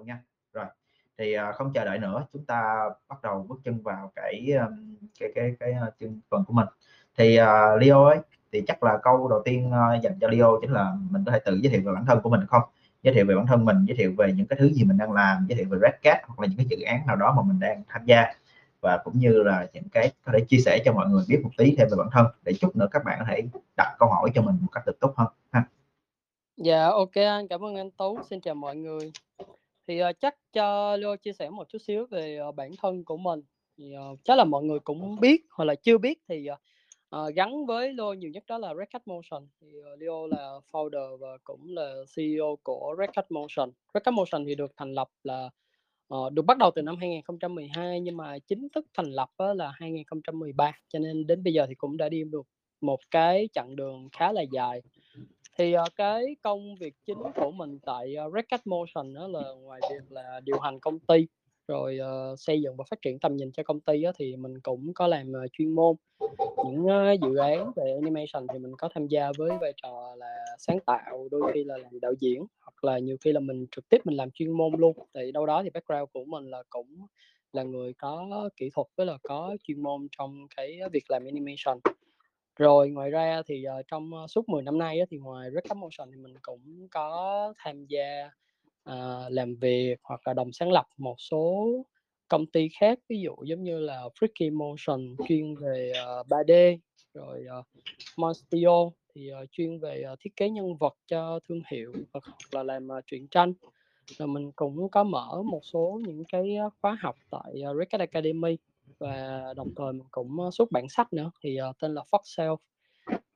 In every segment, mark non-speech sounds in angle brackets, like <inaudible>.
Leo nha. Rồi thì à, không chờ đợi nữa chúng ta bắt đầu bước chân vào cái cái cái cái, ờ, chương phần của mình. Thì uh, Leo ấy thì chắc là câu đầu tiên uh, dành cho Leo chính là mình có thể tự giới thiệu về bản thân của mình không? Giới thiệu về bản thân mình giới thiệu về những cái thứ gì mình đang làm giới thiệu về Red Cat hoặc là những cái dự án nào đó mà mình đang tham gia. Và cũng như là những cái có thể chia sẻ cho mọi người biết một tí thêm về bản thân để chút nữa các bạn có thể đặt câu hỏi cho mình một cách được tốt hơn ha. Dạ ok anh, cảm ơn anh Tú. Xin chào mọi người. Thì uh, chắc cho Leo chia sẻ một chút xíu về uh, bản thân của mình. Thì uh, chắc là mọi người cũng biết hoặc là chưa biết thì uh, gắn với Leo nhiều nhất đó là Red Cat Motion. Thì uh, Leo là founder và cũng là CEO của Red Cat Motion. Red Cat Motion thì được thành lập là uh, được bắt đầu từ năm 2012 nhưng mà chính thức thành lập uh, là 2013 cho nên đến bây giờ thì cũng đã đi được một cái chặng đường khá là dài thì uh, cái công việc chính của mình tại uh, Red Cat Motion đó là ngoài việc là điều hành công ty rồi uh, xây dựng và phát triển tầm nhìn cho công ty á, thì mình cũng có làm uh, chuyên môn. Những uh, dự án về animation thì mình có tham gia với vai trò là sáng tạo đôi khi là làm đạo diễn hoặc là nhiều khi là mình trực tiếp mình làm chuyên môn luôn. Thì đâu đó thì background của mình là cũng là người có kỹ thuật với là có chuyên môn trong cái việc làm animation rồi ngoài ra thì uh, trong uh, suốt 10 năm nay á, thì ngoài Red Cup Motion thì mình cũng có tham gia uh, làm việc hoặc là đồng sáng lập một số công ty khác. Ví dụ giống như là Freaky Motion chuyên về ờ, uh, 3D rồi uh, Monstio thì uh, chuyên về uh, thiết kế nhân vật cho thương hiệu hoặc là làm uh, truyện tranh. Rồi mình cũng có mở một số những cái khóa học tại uh, Red Cat Academy và đồng thời mình cũng ờ, xuất bản sách nữa thì uh, tên là Fox Self.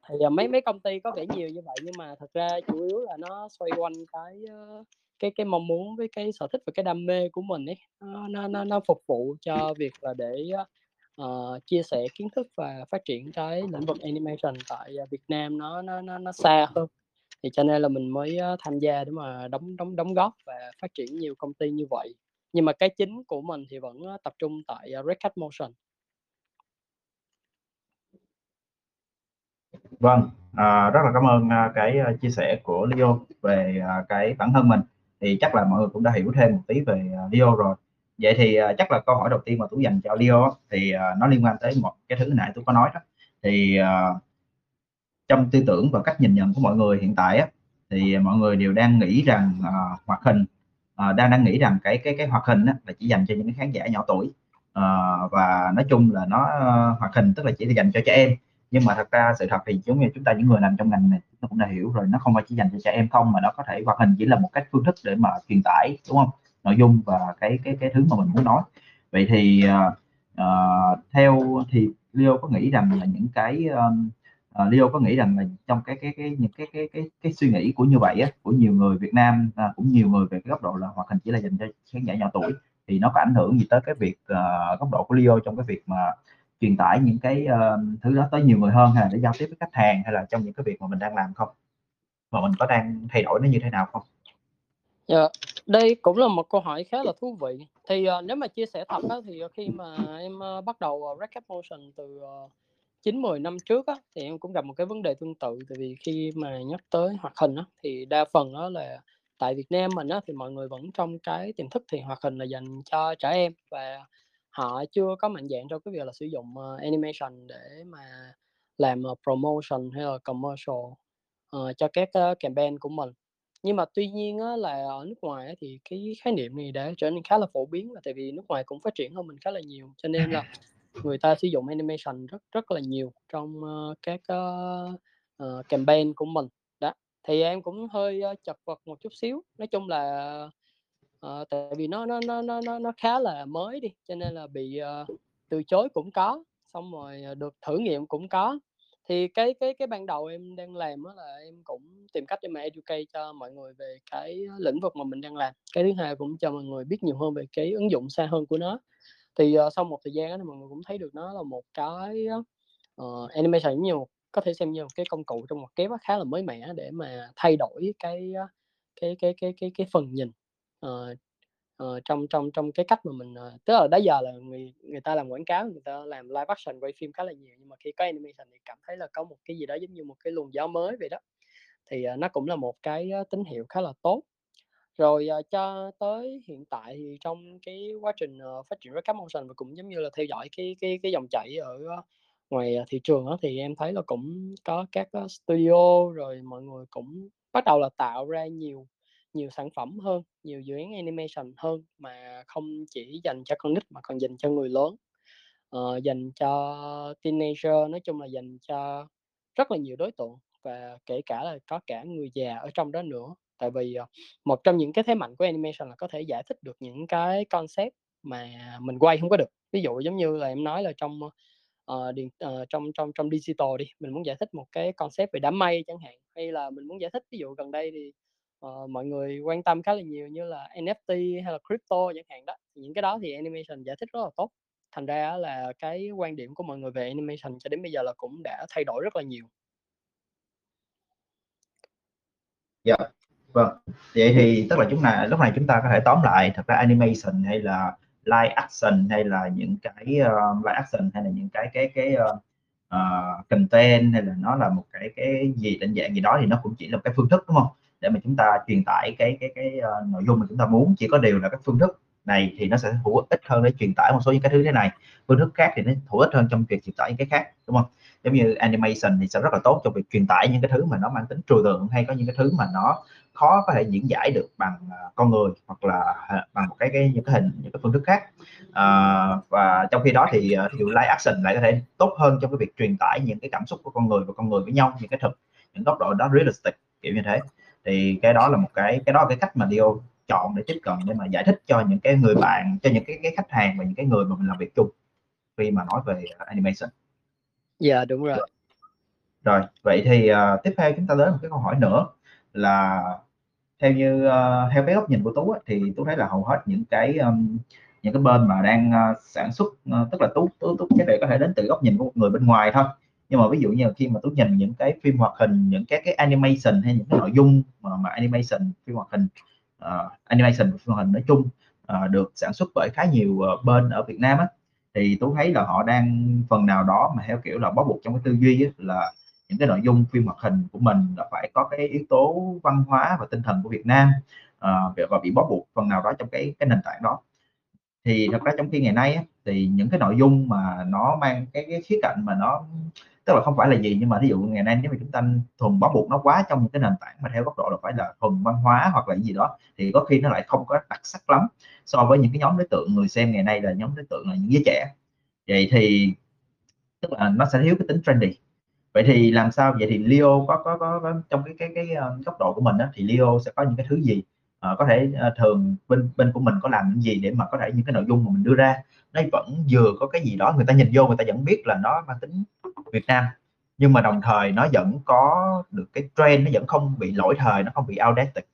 Thì uh, mấy mấy công ty có vẻ nhiều như vậy nhưng mà thật ra chủ yếu là nó xoay quanh cái uh, cái cái mong muốn với cái sở thích và cái đam mê của mình ấy. Nó nó nó phục vụ cho việc là để uh, chia sẻ kiến thức và phát triển cái lĩnh vực animation tại Việt Nam nó nó nó nó xa hơn. Thì cho nên là mình mới tham gia để mà đóng đóng đóng góp và phát triển nhiều công ty như vậy nhưng mà cái chính của mình thì vẫn ờ, tập trung tại ờ, Red Cat Motion Vâng, à, rất là cảm ơn à, cái ờ, chia sẻ của Leo về à, cái bản thân mình. Thì chắc là mọi người cũng đã hiểu thêm một tí về à, Leo rồi. Vậy thì chắc là câu hỏi đầu tiên mà Tú dành cho Leo thì nó liên quan tới một cái thứ nãy tôi có nói đó. Thì trong tư tưởng và cách nhìn nhận của mọi người hiện tại á, thì mọi người đều đang nghĩ rằng à, hoạt hình Ờ, à, đang đang nghĩ rằng cái cái cái hoạt hình á, là chỉ dành cho những cái khán giả nhỏ tuổi. À, và nói chung là nó ờ, hoạt hình tức là chỉ dành cho trẻ em. Nhưng mà thật ra sự thật thì giống như chúng ta những người làm trong ngành này nó cũng đã hiểu rồi nó không phải chỉ dành cho trẻ em không mà nó có thể hoạt hình chỉ là một cách phương thức để mà truyền tải đúng không? Nội dung và cái cái cái thứ mà mình muốn nói. Vậy thì uh, theo thì Leo có nghĩ rằng là những cái um, uh, Leo có nghĩ rằng là trong cái cái cái những cái cái cái cái suy nghĩ của như vậy á của nhiều người Việt Nam à, cũng nhiều người về cái góc độ là hoạt hình chỉ là dành cho khán giả nhỏ tuổi thì nó có ảnh hưởng gì tới cái việc uh, góc độ của Leo trong cái việc mà truyền tải những cái uh, thứ đó tới nhiều người hơn hay là để giao tiếp với khách hàng hay là trong những cái việc mà mình đang làm không và mình có đang thay đổi nó như thế nào không Dạ, đây cũng là một câu hỏi khá là thú vị. Thì uh, nếu mà chia sẻ thật đó thì khi mà em uh, bắt đầu uh, Red Cap Motion từ uh, 9 10 năm trước á, thì em cũng gặp một cái vấn đề tương tự. Tại vì khi mà nhắc tới hoạt hình á, thì đa phần đó là tại Việt Nam mình á, thì mọi người vẫn trong cái tiềm thức thì hoạt hình là dành cho trẻ em. Và họ chưa có mạnh dạng trong cái việc là sử dụng uh, animation để mà làm uh, promotion hay là commercial uh, cho các uh, campaign của mình. Nhưng mà tuy nhiên á, là ở nước ngoài á, thì cái khái niệm này đã trở nên khá là phổ biến là tại vì nước ngoài cũng phát triển hơn mình khá là nhiều. Cho nên là <laughs> người ta sử dụng animation rất rất là nhiều trong uh, các uh, uh, campaign của mình. Đó thì em cũng hơi uh, chật vật một chút xíu. Nói chung là uh, tại vì nó nó nó nó nó khá là mới đi cho nên là bị uh, từ chối cũng có xong rồi được thử nghiệm cũng có. Thì cái cái cái ban đầu em đang làm đó là em cũng tìm cách để mà educate cho mọi người về cái lĩnh vực mà mình đang làm. Cái thứ hai cũng cho mọi người biết nhiều hơn về cái ứng dụng xa hơn của nó thì uh, sau một thời gian đó, thì mọi người cũng thấy được nó là một cái uh, animation như một có thể xem như một cái công cụ trong một kép khá là mới mẻ để mà thay đổi cái cái cái cái cái cái phần nhìn. Uh, uh, trong trong trong cái cách mà mình uh, tức là đó giờ là người người ta làm quảng cáo người ta làm live action quay phim khá là nhiều nhưng mà khi có animation thì cảm thấy là có một cái gì đó giống như một cái luồng gió mới vậy đó. Thì uh, nó cũng là một cái tín hiệu khá là tốt. Rồi, ờ, cho tới hiện tại thì trong cái quá trình, ờ, phát triển Red các Motion và cũng giống như là theo dõi cái cái cái dòng chảy ở ờ, ngoài, à, thị trường á, thì em thấy là cũng có các, ơ, studio, rồi mọi người cũng bắt đầu là tạo ra nhiều nhiều sản phẩm hơn, nhiều dự án animation hơn mà không chỉ dành cho con nít mà còn dành cho người lớn, ờ, dành cho teenager, nói chung là dành cho rất là nhiều đối tượng và kể cả là có cả người già ở trong đó nữa. Tại vì, ờ, một trong những cái thế mạnh của animation là có thể giải thích được những cái concept mà mình quay không có được. Ví dụ giống như là em nói là trong, uh, điện uh, trong trong trong digital đi, mình muốn giải thích một cái concept về đám mây chẳng hạn, hay là mình muốn giải thích ví dụ gần đây thì, uh, mọi người quan tâm khá là nhiều như là NFT hay là crypto chẳng hạn đó, những cái đó thì animation giải thích rất là tốt. Thành ra là cái quan điểm của mọi người về animation cho đến bây giờ là cũng đã thay đổi rất là nhiều. Dạ, vâng. Vậy thì tức là chúng là lúc này chúng ta có thể tóm lại thật ra animation hay là live action hay là những cái, uh, live action hay là những cái cái cái, uh, ờ, content hay là nó là một cái cái gì định dạng gì đó thì nó cũng chỉ là một cái phương thức, đúng không Để mà chúng ta truyền tải cái cái cái, uh, nội dung mà chúng ta muốn, chỉ có điều là các phương thức này thì nó sẽ hữu ích hơn để truyền tải một số những cái thứ thế này, phương thức khác thì nó hữu ích hơn trong việc truyền tải những cái khác, đúng không Giống như animation thì sẽ rất là tốt cho việc truyền tải những cái thứ mà nó mang tính trừu tượng, hay có những cái thứ mà nó khó có thể diễn giải được bằng, ờ, con người hoặc là bằng một cái cái những cái hình, những cái phương thức khác. Ờ, và trong khi đó thì, thí dụ live action lại có thể tốt hơn trong cái việc truyền tải những cái cảm xúc của con người và con người với nhau, những cái thực, những góc độ đó realistic, kiểu như thế. Thì cái đó là một cái cái đó là cái cách mà Leo chọn để tiếp cận để mà giải thích cho những cái người bạn, cho những cái cái khách hàng và những cái người mà mình làm việc chung khi mà nói về animation. Dạ, đúng rồi. Rồi, vậy thì, ờ, tiếp theo chúng ta đến một cái câu hỏi nữa là theo như, uh, theo cái góc nhìn của Tú á, thì Tú thấy là hầu hết những cái, um, những cái bên mà đang, uh, sản xuất, uh, tức là Tú Tú Tú cái này có thể đến từ góc nhìn của một người bên ngoài thôi. Nhưng mà ví dụ như là khi mà Tú nhìn những cái phim hoạt hình, những cái cái animation hay những cái nội dung mà mà animation phim hoạt hình, uh, animation phim hoạt hình nói chung, uh, được sản xuất bởi khá nhiều, uh, bên ở Việt Nam á, thì Tú thấy là họ đang phần nào đó mà theo kiểu là bó buộc trong cái tư duy á, là những cái nội dung phim hoạt hình của mình là phải có cái yếu tố văn hóa và tinh thần của Việt Nam, uh, và bị bó buộc phần nào đó trong cái cái nền tảng đó. Thì thật ra trong khi ngày nay thì những cái nội dung mà nó mang cái cái khía cạnh mà nó tức là không phải là gì, nhưng mà ví dụ ngày nay nếu mà chúng ta thuần bó buộc nó quá trong những cái nền tảng mà theo góc độ là phải là thuần văn hóa hoặc là gì đó, thì có khi nó lại không có đặc sắc lắm so với những cái nhóm đối tượng người xem ngày nay là nhóm đối tượng là những giới trẻ. Vậy thì tức là nó sẽ thiếu cái tính trendy. Vậy thì làm sao? Vậy thì Leo có có có có trong cái cái cái, ờ, góc độ của mình đó thì Leo sẽ có những cái thứ gì? Ờ, có thể, ơ, thường bên bên của mình có làm những gì để mà có thể những cái nội dung mà mình đưa ra nó vẫn vừa có cái gì đó người ta nhìn vô người ta vẫn biết là nó mang tính Việt Nam, nhưng mà đồng thời nó vẫn có được cái trend, nó vẫn không bị lỗi thời, nó không bị outdated.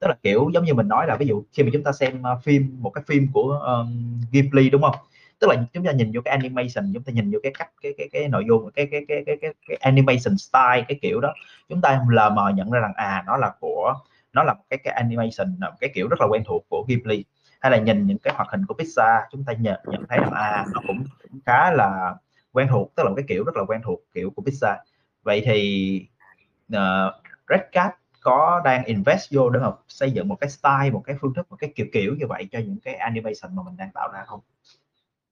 Tức là, kiểu, giống như mình nói là ví dụ khi mà chúng ta xem, ờ, phim một cái phim của, um, Ghibli, đúng không Tức là chúng ta nhìn vô cái animation, chúng ta nhìn vô cái cách cái cái cái nội dung, cái cái cái cái cái cái animation style, cái kiểu đó, chúng ta lờ mờ nhận ra rằng, à, nó là của nó là một cái cái animation, một cái kiểu rất là quen thuộc của Ghibli. Hay là nhìn những cái hoạt hình của Pixar, chúng ta nhận nhận thấy rằng, à, nó cũng khá là quen thuộc, tức là một cái kiểu rất là quen thuộc, kiểu của Pixar. Vậy thì, uh, Red Cat có đang invest vô để mà xây dựng một cái style, một cái phương thức, một cái kiểu kiểu như vậy cho những cái animation mà mình đang tạo ra không?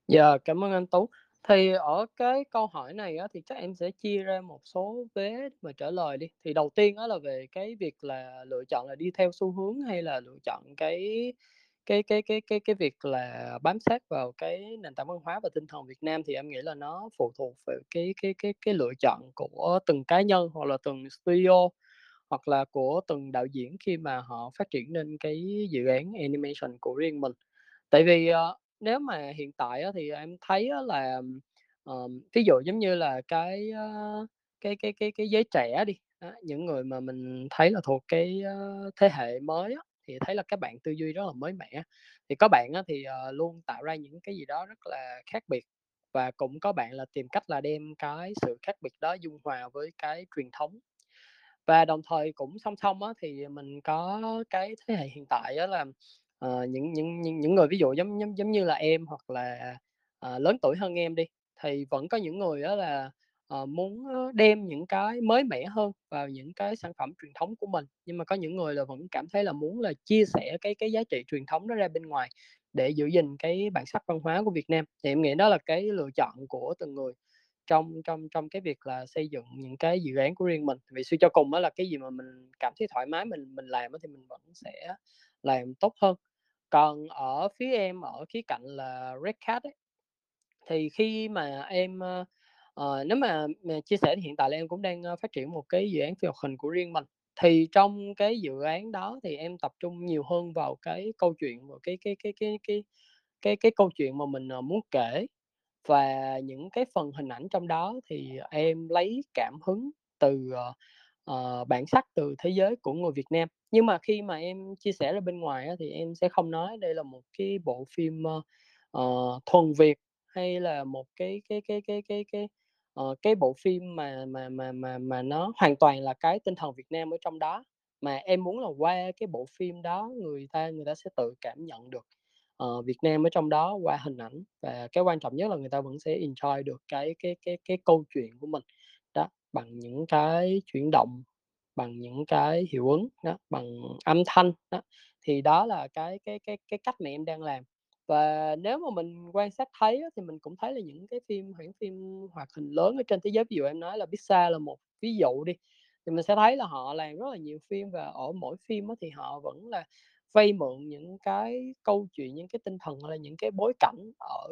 Dạ, cảm ơn anh Tú. Thì ở cái câu hỏi này á, thì chắc em sẽ chia ra một số vế mà trả lời đi. Thì đầu tiên á là về cái việc là lựa chọn là đi theo xu hướng hay là lựa chọn cái cái cái cái cái cái việc là bám sát vào cái nền tảng văn hóa và tinh thần Việt Nam, thì em nghĩ là nó phụ thuộc về cái cái cái cái lựa chọn của từng cá nhân hoặc là từng studio, hoặc là của từng đạo diễn khi mà họ phát triển nên cái dự án animation của riêng mình. Tại vì, ờ, nếu mà hiện tại á, thì em thấy á là, ờm, ví dụ giống như là cái, ơ, cái cái cái cái giới trẻ đi, á, những người mà mình thấy là thuộc cái, ơ, thế hệ mới á, thì thấy là các bạn tư duy rất là mới mẻ. Thì có bạn á thì, ờ, luôn tạo ra những cái gì đó rất là khác biệt, và cũng có bạn là tìm cách là đem cái sự khác biệt đó dung hòa với cái truyền thống. Và đồng thời cũng song song á, thì mình có cái thế hệ hiện tại á là, Ờ, những những những những người ví dụ giống giống giống như là em hoặc là, uh, lớn tuổi hơn em đi, thì vẫn có những người đó là, uh, muốn, đem những cái mới mẻ hơn vào những cái sản phẩm truyền thống của mình. Nhưng mà có những người là vẫn cảm thấy là muốn là chia sẻ cái cái giá trị truyền thống đó ra bên ngoài để giữ gìn cái bản sắc văn hóa của Việt Nam. Thì em nghĩ đó là cái lựa chọn của từng người trong trong trong cái việc là xây dựng những cái dự án của riêng mình. Vì suy cho cùng đó là cái gì mà mình cảm thấy thoải mái mình mình làm thì mình vẫn sẽ làm tốt hơn. Còn ở phía em, ở khía cạnh là Red Cat ấy, thì khi mà em, uh, nếu mà mà chia sẻ thì hiện tại là em cũng đang, ờ, phát triển một cái dự án phim hoạt hình của riêng mình. Thì trong cái dự án đó thì em tập trung nhiều hơn vào cái câu chuyện, và cái cái cái cái cái cái cái câu chuyện mà mình, muốn kể. Và những cái phần hình ảnh trong đó thì em lấy cảm hứng từ, uh, bản sắc từ thế giới của người Việt Nam. Nhưng mà khi mà em chia sẻ ra bên ngoài á thì em sẽ không nói đây là một cái bộ phim, uh, thuần Việt hay là một cái cái cái cái cái cái, uh, cái bộ phim mà mà mà mà mà nó hoàn toàn là cái tinh thần Việt Nam ở trong đó. Mà em muốn là qua cái bộ phim đó người ta người ta sẽ tự cảm nhận được, uh, Việt Nam ở trong đó qua hình ảnh. Và cái quan trọng nhất là người ta vẫn sẽ enjoy được cái cái cái cái câu chuyện của mình. Đó, bằng những cái chuyển động, bằng những cái hiệu ứng, đó, bằng âm thanh, đó. Thì đó là cái cái cái cái cách mà em đang làm. Và nếu mà mình quan sát thấy thì mình cũng thấy là những cái phim hãng phim hoạt hình lớn ở trên thế giới, ví dụ em nói là Pixar là một ví dụ đi, thì mình sẽ thấy là họ làm rất là nhiều phim và ở mỗi phim thì họ vẫn là vay mượn những cái câu chuyện, những cái tinh thần hay là những cái bối cảnh ở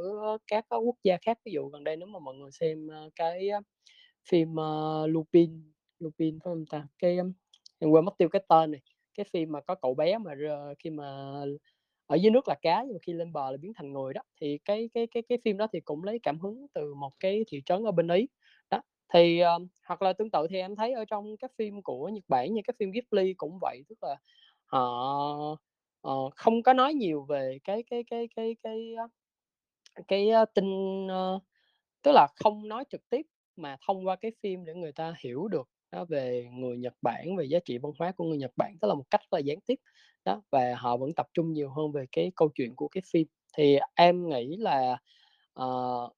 các quốc gia khác. Ví dụ gần đây nếu mà mọi người xem, ờ, cái, ờ, phim, uh, Lupin, Lupin phải không ta? Cái, um, em quên mất tiêu cái tên này. cái phim mà có cậu bé mà khi mà ở dưới nước là cá nhưng mà khi lên bờ là biến thành người đó. Thì cái cái cái cái phim đó thì cũng lấy cảm hứng từ một cái thị trấn ở bên Ý. Đó, thì, ờ, hoặc là tương tự thì em thấy ở trong các phim của Nhật Bản như các phim Ghibli cũng vậy, tức là họ, ờ, không có nói nhiều về cái cái cái cái cái, cái, cái, uh, tinh uh, ờ, tức là không nói trực tiếp mà thông qua cái phim để người ta hiểu được đó về người Nhật Bản, về giá trị văn hóa của người Nhật Bản, đó là một cách rất là gián tiếp. Đó, và họ vẫn tập trung nhiều hơn về cái câu chuyện của cái phim. Thì em nghĩ là, uh,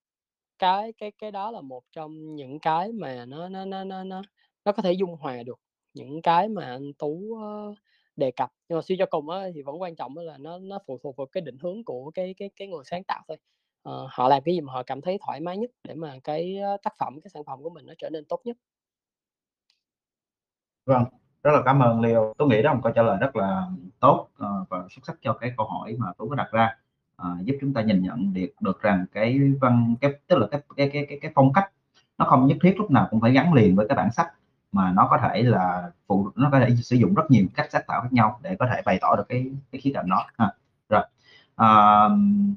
cái cái cái đó là một trong những cái mà nó nó nó nó nó nó có thể dung hòa được những cái mà anh Tú, ờ, đề cập. Nhưng mà suy cho cùng á thì vẫn quan trọng là nó nó phụ thuộc vào cái định hướng của cái cái cái người sáng tạo thôi. Ờ, họ làm cái gì mà họ cảm thấy thoải mái nhất để mà cái, ờ, tác phẩm, cái sản phẩm của mình nó trở nên tốt nhất. Vâng, rất là cảm ơn Leo. Tôi nghĩ đó một câu trả lời rất là tốt, ờ, và xuất sắc cho cái câu hỏi mà tôi có đặt ra, à, giúp chúng ta nhìn nhận được được rằng cái văn cái tức là cái cái cái cái cái phong cách nó không nhất thiết lúc nào cũng phải gắn liền với cái bản sách mà nó có thể là phụ nó có thể sử dụng rất nhiều cách sáng tạo khác nhau để có thể bày tỏ được cái cái khía cạnh đó ha. Rồi, à,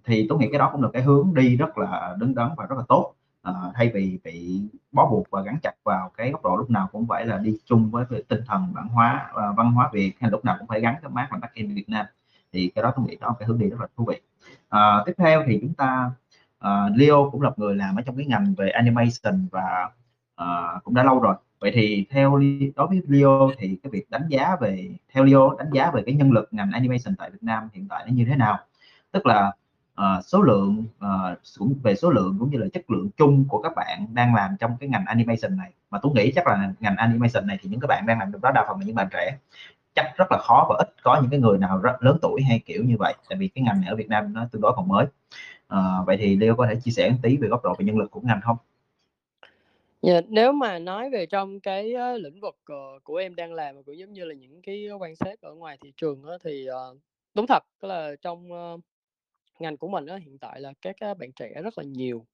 thì tôi nghĩ cái đó cũng là cái hướng đi rất là đứng đắn và rất là tốt, Ờ, thay vì bị bó buộc và gắn chặt vào cái góc độ lúc nào cũng phải là đi chung với cái tinh thần bản hóa và văn hóa Việt, hay lúc nào cũng phải gắn cái mác là Made in Việt Nam. Thì cái đó tôi nghĩ đó là cái hướng đi rất là thú vị. Ờ, tiếp theo thì chúng ta uh, Leo cũng là người làm ở trong cái ngành về animation và, uh, cũng đã lâu rồi. Vậy thì theo đối với Leo thì cái việc đánh giá về theo Leo đánh giá về cái nhân lực ngành animation tại Việt Nam hiện tại nó như thế nào? Tức là, uh, số lượng, ờ, uh, cũng về số lượng cũng như là chất lượng chung của các bạn đang làm trong cái ngành animation này. Mà tôi nghĩ chắc là ngành animation này thì những các bạn đang làm trong đó đa phần là những bạn trẻ, chắc rất là khó và ít có những cái người nào rất lớn tuổi hay kiểu như vậy, tại vì cái ngành này ở Việt Nam nó tương đối còn mới. à, vậy thì Leo có thể chia sẻ một tí về góc độ về nhân lực của ngành không? Yeah, nếu mà nói về trong cái, uh, lĩnh vực, uh, của em đang làm, cũng giống như là những cái quan sát ở ngoài thị trường đó, thì, uh, đúng thật, tức là trong, uh, ngành của mình đó hiện tại là các bạn trẻ rất là nhiều.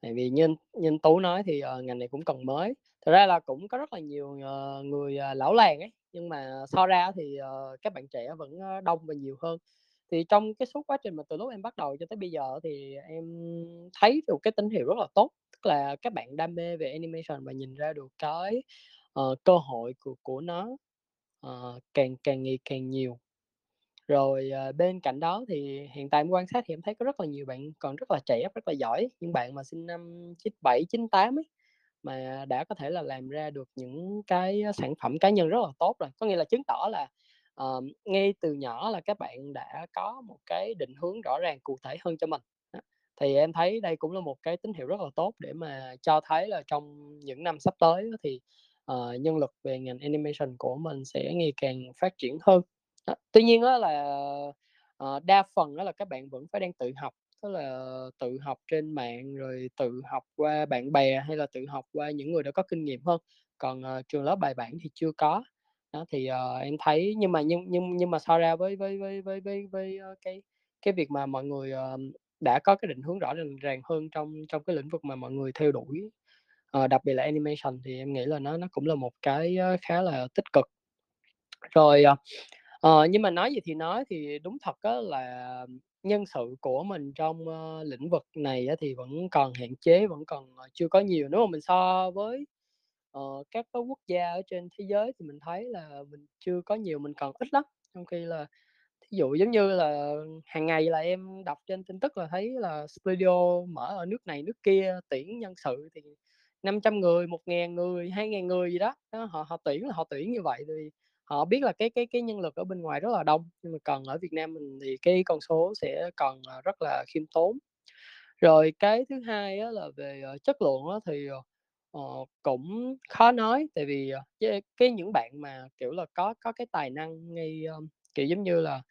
Tại vì nhân nhân Tú nói thì, uh, ngành này cũng còn mới, thật ra là cũng có rất là nhiều, uh, người, uh, lão làng ấy, nhưng mà so ra thì, uh, các bạn trẻ vẫn, đông và nhiều hơn. Thì trong cái suốt quá trình mà từ lúc em bắt đầu cho tới bây giờ thì em thấy được cái tín hiệu rất là tốt, tức là các bạn đam mê về animation và nhìn ra được cái, uh, cơ hội của của nó, uh, càng càng ngày càng nhiều. Rồi, ờ, bên cạnh đó thì hiện tại em quan sát thì em thấy có rất là nhiều bạn còn rất là trẻ, rất là giỏi, những bạn mà sinh năm 97, 98 ấy, mà đã có thể là làm ra được những cái ờ, sản phẩm cá nhân rất là tốt rồi. Có nghĩa là chứng tỏ là, uh, ngay từ nhỏ là các bạn đã có một cái định hướng rõ ràng, cụ thể hơn cho mình. Thì em thấy đây cũng là một cái tín hiệu rất là tốt để mà cho thấy là trong những năm sắp tới thì, uh, nhân lực về ngành animation của mình sẽ ngày càng phát triển hơn. Ờ, tuy nhiên á là, ờ, đa phần á là các bạn vẫn phải đang tự học, tức là tự học trên mạng, rồi tự học qua bạn bè hay là tự học qua những người đã có kinh nghiệm hơn, còn, ờ, trường lớp bài bản thì chưa có. Đó, thì, ờ, em thấy nhưng mà nhưng nhưng nhưng mà so ra với với với với với với, ơ, cái cái việc mà mọi người, ờ, đã có cái định hướng rõ ràng ràng hơn trong trong cái lĩnh vực mà mọi người theo đuổi, ờ, đặc biệt là animation thì em nghĩ là nó nó cũng là một cái, ơ, khá là tích cực. Rồi, ờ, ờ, nhưng mà nói gì thì nói thì đúng thật á là nhân sự của mình trong, ơ, lĩnh vực này á thì vẫn còn hạn chế, vẫn còn, ờ, chưa có nhiều. Nếu mà mình so với, ờ, các cái quốc gia ở trên thế giới thì mình thấy là mình chưa có nhiều, mình còn ít lắm. Trong khi là thí dụ giống như là hàng ngày là em đọc trên tin tức là thấy là studio mở ở nước này nước kia tuyển nhân sự thì 500 người, 1.000 người, 2.000 người gì đó, đó, họ họ tuyển là họ tuyển như vậy thì họ biết là cái cái cái nhân lực ở bên ngoài rất là đông, nhưng mà cần ở Việt Nam mình thì cái con số sẽ còn, ờ, rất là khiêm tốn. Rồi cái thứ hai á là về, ờ, chất lượng á thì, ờ, cũng khó nói, tại vì, cái những bạn mà, kiểu là, có có cái tài năng ngay, kiểu, giống như là,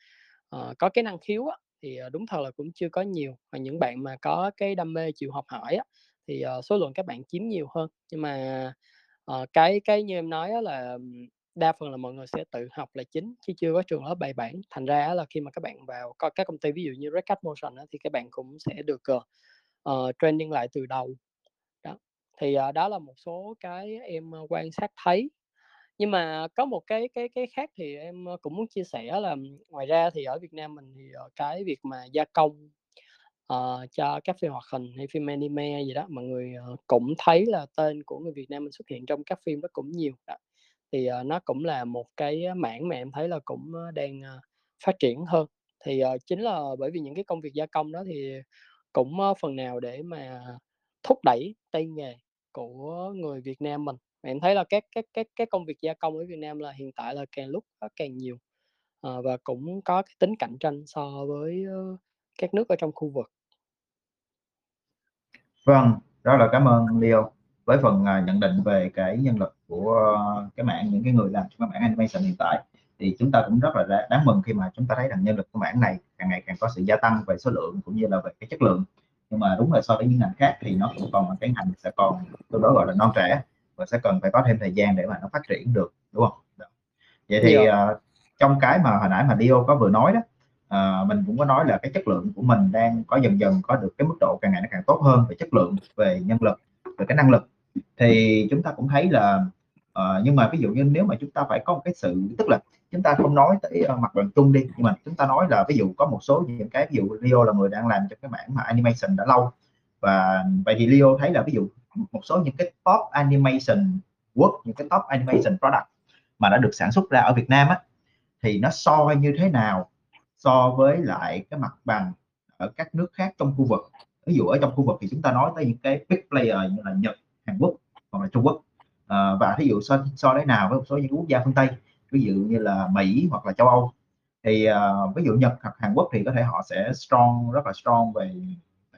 có cái năng khiếu á, thì, đúng thật là cũng chưa có nhiều, và những bạn mà có cái đam mê chịu học hỏi á, thì, số lượng các bạn chiếm nhiều hơn. Nhưng mà, cái cái như em nói á là, đa phần là mọi người sẽ tự học là chính, chứ chưa có trường lớp bài bản, thành ra là khi mà các bạn vào coi các công ty ví dụ như Red Cat Motion thì các bạn cũng sẽ được, uh, training lại từ đầu. Đó, thì, uh, đó là một số cái em, quan sát thấy. Nhưng mà có một cái cái cái khác thì em, cũng muốn chia sẻ là ngoài ra thì ở Việt Nam mình thì, cái việc mà gia công, uh, cho các phim hoạt hình hay phim anime gì đó, mọi người, cũng thấy là tên của người Việt Nam mình xuất hiện trong các phim đó cũng nhiều đó. Thì, uh, nó cũng là một cái ờ, mảng mà em thấy là cũng, ờ, đang, uh, phát triển hơn. Thì, uh, chính là bởi vì những cái công việc gia công đó thì cũng, uh, phần nào để mà thúc đẩy tay nghề của người Việt Nam mình. Em thấy là các các các các công việc gia công ở Việt Nam là hiện tại là càng lúc nó càng nhiều, ờ, và cũng có cái tính cạnh tranh so với, uh, các nước ở trong khu vực. Vâng, rất là cảm ơn Leo với phần, à, nhận định về cái nhân lực của cái mảng những cái người làm trong cái mảng animation hiện tại. Thì chúng ta cũng rất là đáng mừng khi mà chúng ta thấy rằng nhân lực của mảng này càng ngày càng có sự gia tăng về số lượng cũng như là về cái chất lượng. Nhưng mà đúng là so với những ngành khác thì nó cũng còn là cái ngành sẽ còn tương đối, gọi là, non trẻ và sẽ cần phải có thêm thời gian để mà nó phát triển được, đúng hông? Đó. Vậy thì, ờ, trong cái mà hồi nãy mà Leo có vừa nói đó, ờ, mình cũng có nói là cái chất lượng của mình đang có dần dần có được cái mức độ càng ngày nó càng tốt hơn về chất lượng, về nhân lực, về cái năng lực. Thì chúng ta cũng thấy là, uh, nhưng mà ví dụ như nếu mà chúng ta phải có một cái sự tức là chúng ta không nói tới, uh, mặt bằng chung đi, nhưng mà chúng ta nói là ví dụ có một số những cái ví dụ Leo là người đang làm cho cái mảng mà animation đã lâu, và vậy thì Leo thấy là ví dụ một số những cái top animation work, những cái top animation product mà đã được sản xuất ra ở Việt Nam á, thì nó so như thế nào so với lại cái mặt bằng ở các nước khác trong khu vực? Ví dụ ở trong khu vực thì chúng ta nói tới những cái big player như là Nhật, Hàn Quốc hoặc là Trung Quốc. Ờ, và thí dụ so so thế nào với một số những quốc gia phương Tây, ví dụ như là Mỹ hoặc là châu Âu. Thì, ờ, ví dụ Nhật hoặc Hàn Quốc thì có thể họ sẽ strong, rất là strong về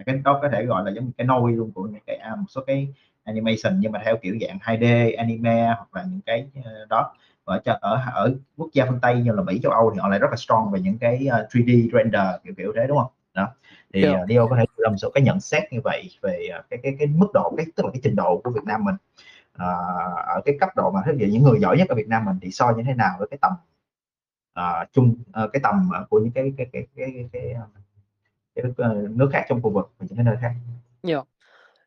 cái đó có thể gọi là giống cái nôi luôn của những cái, a, một số cái animation nhưng mà theo kiểu dạng 2D anime hoặc là những cái, ơ, đó. Ở ở ở quốc gia phương Tây như là Mỹ, châu Âu thì họ lại rất là strong về những cái, ơ, 3D render, kiểu kiểu thế, đúng hông? Đó, thì, Yeah. ờ, Leo có thể là một số cái nhận xét như vậy về, à, cái cái cái mức độ, cái tức là cái trình độ của Việt Nam mình, à, ở cái cấp độ mà thế những người giỏi nhất ở Việt Nam mình thì so như thế nào với cái tầm, à, chung, à, cái tầm, à, của những cái cái cái cái cái, cái, cái nước, nước khác trong khu vực và những cái nơi khác? Yeah.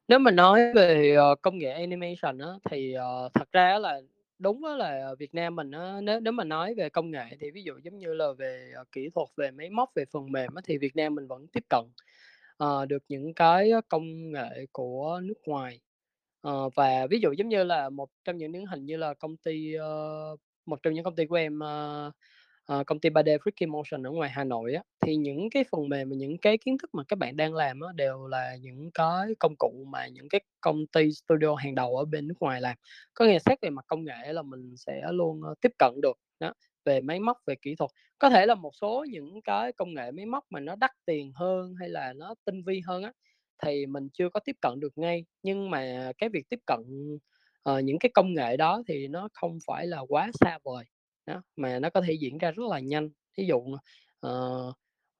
Nếu mà nói về, ờ, công nghệ animation á, thì, ờ, thật ra là đúng là Việt Nam mình nếu nếu mà nói về công nghệ thì ví dụ giống như là về, kỹ thuật, về máy móc, về phần mềm á, thì Việt Nam mình vẫn tiếp cận, ờ, được những cái công nghệ của nước ngoài. Ờ, và ví dụ giống như là một trong những điển hình như là công ty, ơ một trong những công ty của em, ơ, ờ, công ty 3D Freaky Motion ở ngoài Hà Nội á, thì những cái phần mềm và những cái kiến thức mà các bạn đang làm á, đều là những cái công cụ mà những cái công ty studio hàng đầu ở bên nước ngoài làm. Có nghĩa xét về mặt công nghệ là mình sẽ luôn, ơ, tiếp cận được, đó, về máy móc, về kỹ thuật. Có thể là một số những cái công nghệ máy móc mà nó đắt tiền hơn hay là nó tinh vi hơn á, thì mình chưa có tiếp cận được ngay nhưng mà cái việc tiếp cận uh, những cái công nghệ đó thì nó không phải là quá xa vời đó, mà nó có thể diễn ra rất là nhanh ví dụ uh,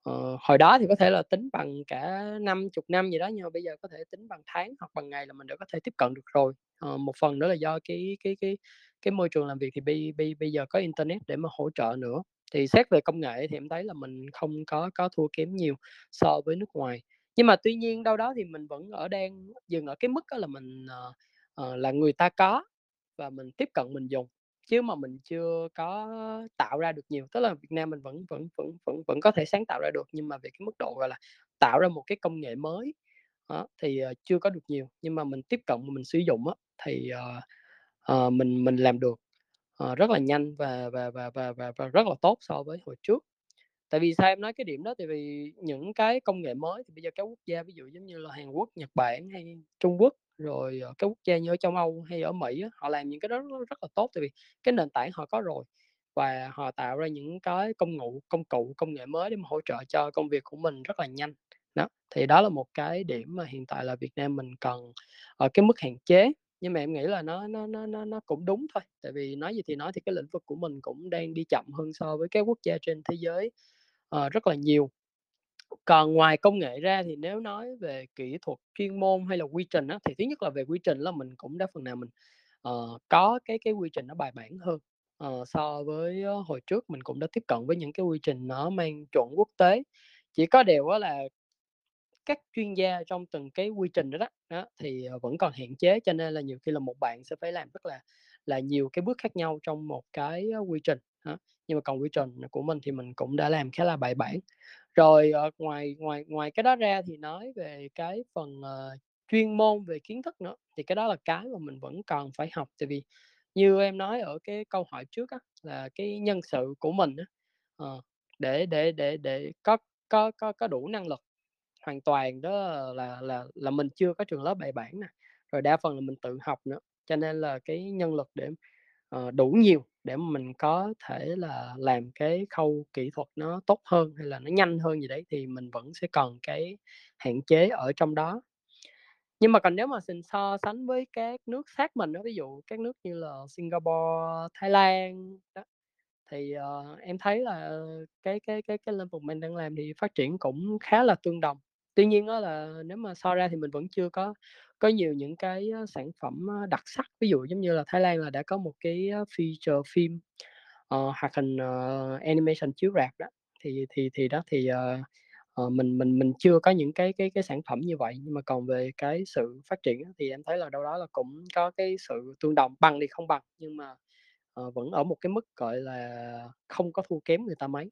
Ờ, hồi đó thì có thể là tính bằng cả năm chục năm gì đó nhưng mà bây giờ có thể tính bằng tháng hoặc bằng ngày là mình đã có thể tiếp cận được rồi. Uh, một phần nữa là do cái cái cái cái môi trường làm việc thì bây, bây, bây giờ có internet để mà hỗ trợ nữa. Thì xét về công nghệ thì em thấy là mình không có có thua kém nhiều so với nước ngoài. Nhưng mà tuy nhiên đâu đó thì mình vẫn ở đang dừng ở cái mức đó là mình uh, uh, là người ta có và mình tiếp cận mình dùng chứ mà mình chưa có tạo ra được nhiều. Tức là Việt Nam mình vẫn vẫn vẫn vẫn vẫn có thể sáng tạo ra được nhưng mà về cái mức độ gọi là tạo ra một cái công nghệ mới đó, thì uh, chưa có được nhiều. Nhưng mà mình tiếp cận mình sử dụng á, thì uh, uh, mình mình làm được uh, rất là nhanh và và, và và và và rất là tốt so với hồi trước. Tại vì sao em nói cái điểm đó? Tại vì những cái công nghệ mới thì bây giờ các quốc gia ví dụ giống như là Hàn Quốc Nhật Bản hay Trung Quốc rồi ờ, các quốc gia như ở châu Âu hay ở Mỹ họ làm những cái đó rất, rất là tốt tại vì cái nền tảng họ có rồi và họ tạo ra những cái công cụ công cụ công nghệ mới để mà hỗ trợ cho công việc của mình rất là nhanh. Đó thì đó là một cái điểm mà hiện tại là Việt Nam mình cần ở cái mức hạn chế nhưng mà em nghĩ là nó nó nó nó nó cũng đúng thôi tại vì nói gì thì nói thì cái lĩnh vực của mình cũng đang đi chậm hơn so với các quốc gia trên thế giới uh, rất là nhiều còn ngoài công nghệ ra thì nếu nói về kỹ thuật chuyên môn hay là quy trình á, thì thứ nhất là về quy trình là mình cũng đã phần nào mình uh, có cái cái quy trình nó bài bản hơn uh, so với uh, hồi trước mình cũng đã tiếp cận với những cái quy trình nó mang chuẩn quốc tế chỉ có điều đó là các chuyên gia trong từng cái quy trình đó đó, đó thì vẫn còn hạn chế cho nên là nhiều khi là một bạn sẽ phải làm rất là là nhiều cái bước khác nhau trong một cái quy trình đó. nhưng mà còn quy trình của mình thì mình cũng đã làm khá là bài bản rồi ờ, ngoài ngoài ngoài cái đó ra thì nói về cái phần uh, chuyên môn về kiến thức nữa thì cái đó là cái mà mình vẫn còn phải học. Tại vì như em nói ở cái câu hỏi trước á, là cái nhân sự của mình á, uh, để để để để có có có có đủ năng lực hoàn toàn đó là là là mình chưa có trường lớp bài bản nè. Rồi đa phần là mình tự học nữa cho nên là cái nhân lực để uh, đủ nhiều để mà mình có thể là làm cái khâu kỹ thuật nó tốt hơn hay là nó nhanh hơn gì đấy thì mình vẫn sẽ cần cái hạn chế ở trong đó. Nhưng mà còn nếu mà mình so sánh với các nước sát mình đó ví dụ các nước như là Singapore, Thái Lan đó thì uh, em thấy là ờ, cái cái cái cái lĩnh vực mình đang làm thì phát triển cũng khá là tương đồng tuy nhiên đó là nếu mà so ra thì mình vẫn chưa có có nhiều những cái sản phẩm đặc sắc. Ví dụ giống như là Thái Lan là đã có một cái feature phim uh, hoạt hình uh, animation chiếu rạp đó. Thì thì thì đó thì uh, uh, mình mình mình chưa có những cái cái cái sản phẩm như vậy. Nhưng mà còn về cái sự phát triển thì em thấy là đâu đó là cũng có cái sự tương đồng bằng thì không bằng nhưng mà uh, vẫn ở một cái mức gọi là không có thua kém người ta mấy.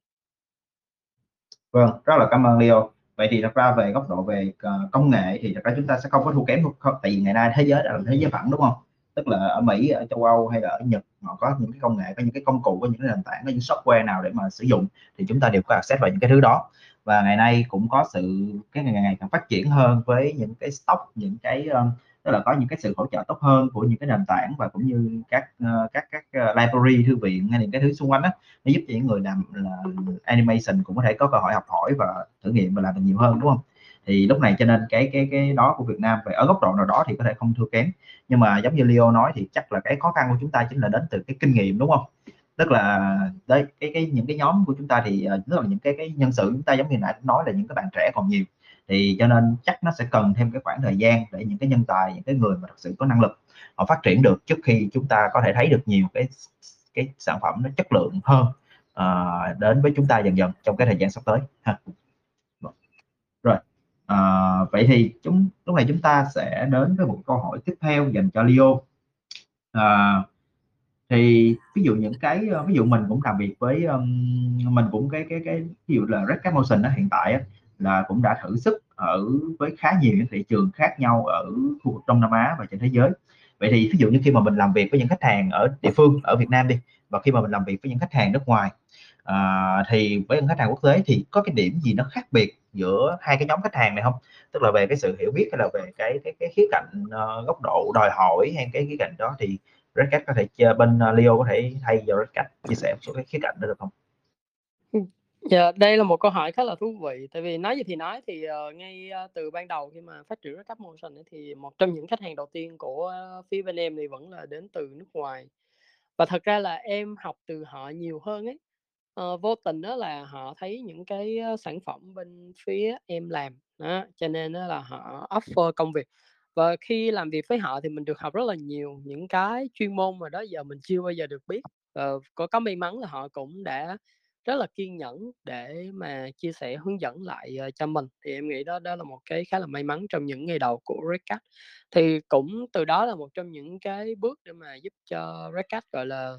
Vâng rất là cảm ơn Leo vậy thì thật ra về góc độ về ờ, công nghệ thì thật ra chúng ta sẽ không có thua kém không tại vì ngày nay thế giới đã là thế giới phẳng, đúng không? Tức là ở Mỹ, ở châu Âu hay là ở Nhật, họ có những cái công nghệ, có những cái công cụ, có những cái nền tảng, có những software nào để mà sử dụng thì chúng ta đều có access vào những cái thứ đó. Và ngày nay cũng có sự, cái ngày ngày càng phát triển hơn với những cái stock, những cái tức là có những cái sự hỗ trợ tốt hơn của những cái nền tảng và cũng như các ờ, các các ờ, library, thư viện hay những cái thứ xung quanh đó nó giúp cho những người làm là animation cũng có thể có cơ hội học hỏi và thử nghiệm và làm được nhiều hơn, đúng không? Thì lúc này cho nên cái cái cái đó của Việt Nam về ở góc độ nào đó thì có thể không thua kém. Nhưng mà giống như Leo nói thì chắc là cái khó khăn của chúng ta chính là đến từ cái kinh nghiệm, đúng không? Tức là, đấy, cái cái, những cái nhóm của chúng ta thì ờ, tức là những cái cái nhân sự chúng ta giống như nãy nói là những cái bạn trẻ còn nhiều thì cho nên chắc nó sẽ cần thêm cái khoảng thời gian để những cái nhân tài những cái người mà thực sự có năng lực họ phát triển được trước khi chúng ta có thể thấy được nhiều cái cái sản phẩm nó chất lượng hơn uh, đến với chúng ta dần dần trong cái thời gian sắp tới ha. Vâng. Rồi à, vậy thì chúng lúc này chúng ta sẽ đến với một câu hỏi tiếp theo dành cho Leo. À, thì ví dụ những cái ví dụ mình cũng làm việc với um, mình cũng cái cái cái ví dụ là Red Cat Motion đó hiện tại á, là cũng đã thử sức ở với khá nhiều những thị trường khác nhau ở khu vực Đông Nam Á và trên thế giới vậy thì ví dụ như khi mà mình làm việc với những khách hàng ở địa phương ở Việt Nam đi và khi mà mình làm việc với những khách hàng nước ngoài à, thì với những khách hàng quốc tế thì có cái điểm gì nó khác biệt giữa hai cái nhóm khách hàng này không tức là về cái sự hiểu biết hay là về cái cái cái khía cạnh uh, góc độ đòi hỏi hay cái khía cạnh đó thì Red Cat có thể bên ờ, Leo có thể thay vào Red Cat chia sẻ một số cái khía cạnh đó được không? Dạ, đây là một câu hỏi khá là thú vị, tại vì nói gì thì nói thì, ờ, ngay, ơ, từ ban đầu khi mà phát triển Redcap Motion ấy, thì một trong những khách hàng đầu tiên của ờ, phía bên em thì vẫn là đến từ nước ngoài. Và thật ra là em học từ họ nhiều hơn ấy. Ờ, vô tình á là họ thấy những cái, ơ, sản phẩm bên phía em làm, đó, cho nên á là họ offer công việc. Và khi làm việc với họ thì mình được học rất là nhiều những cái chuyên môn mà đó giờ mình chưa bao giờ được biết. Ờ, có có may mắn là họ cũng đã rất là kiên nhẫn để mà chia sẻ, hướng dẫn lại, uh, cho mình, thì em nghĩ đó đó là một cái khá là may mắn trong những ngày đầu của Redcat Thì cũng từ đó là một trong những cái bước để mà giúp cho Redcat gọi là,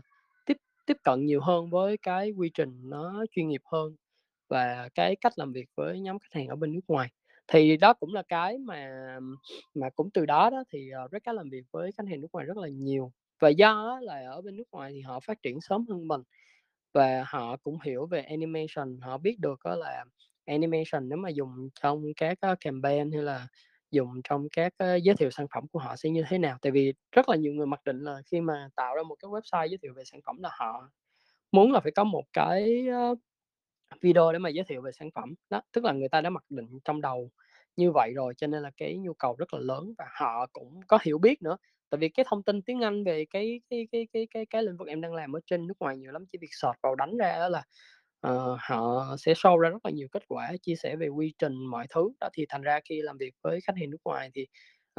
tiếp tiếp cận nhiều hơn với cái quy trình nó chuyên nghiệp hơn và cái cách làm việc với nhóm khách hàng ở bên nước ngoài. Thì đó cũng là cái mà mà cũng từ đó đó thì, ờ, Redcat làm việc với khách hàng nước ngoài rất là nhiều. Và do là ở bên nước ngoài thì họ phát triển sớm hơn mình và họ cũng hiểu về animation, họ biết được đó là animation nếu mà dùng trong các campaign hay là dùng trong các giới thiệu sản phẩm của họ sẽ như thế nào. Tại vì rất là nhiều người mặc định là khi mà tạo ra một cái website giới thiệu về sản phẩm là họ muốn là phải có một cái, video để mà giới thiệu về sản phẩm. Đó, tức là người ta đã mặc định trong đầu như vậy rồi, cho nên là cái nhu cầu rất là lớn và họ cũng có hiểu biết nữa. Tại vì cái thông tin tiếng Anh về cái cái cái cái cái cái lĩnh vực em đang làm ở trên nước ngoài nhiều lắm, chỉ việc search vào đánh ra đó là, uh, họ sẽ show ra rất là nhiều kết quả, chia sẻ về quy trình mọi thứ. Đó, thì thành ra khi làm việc với khách hàng nước ngoài thì,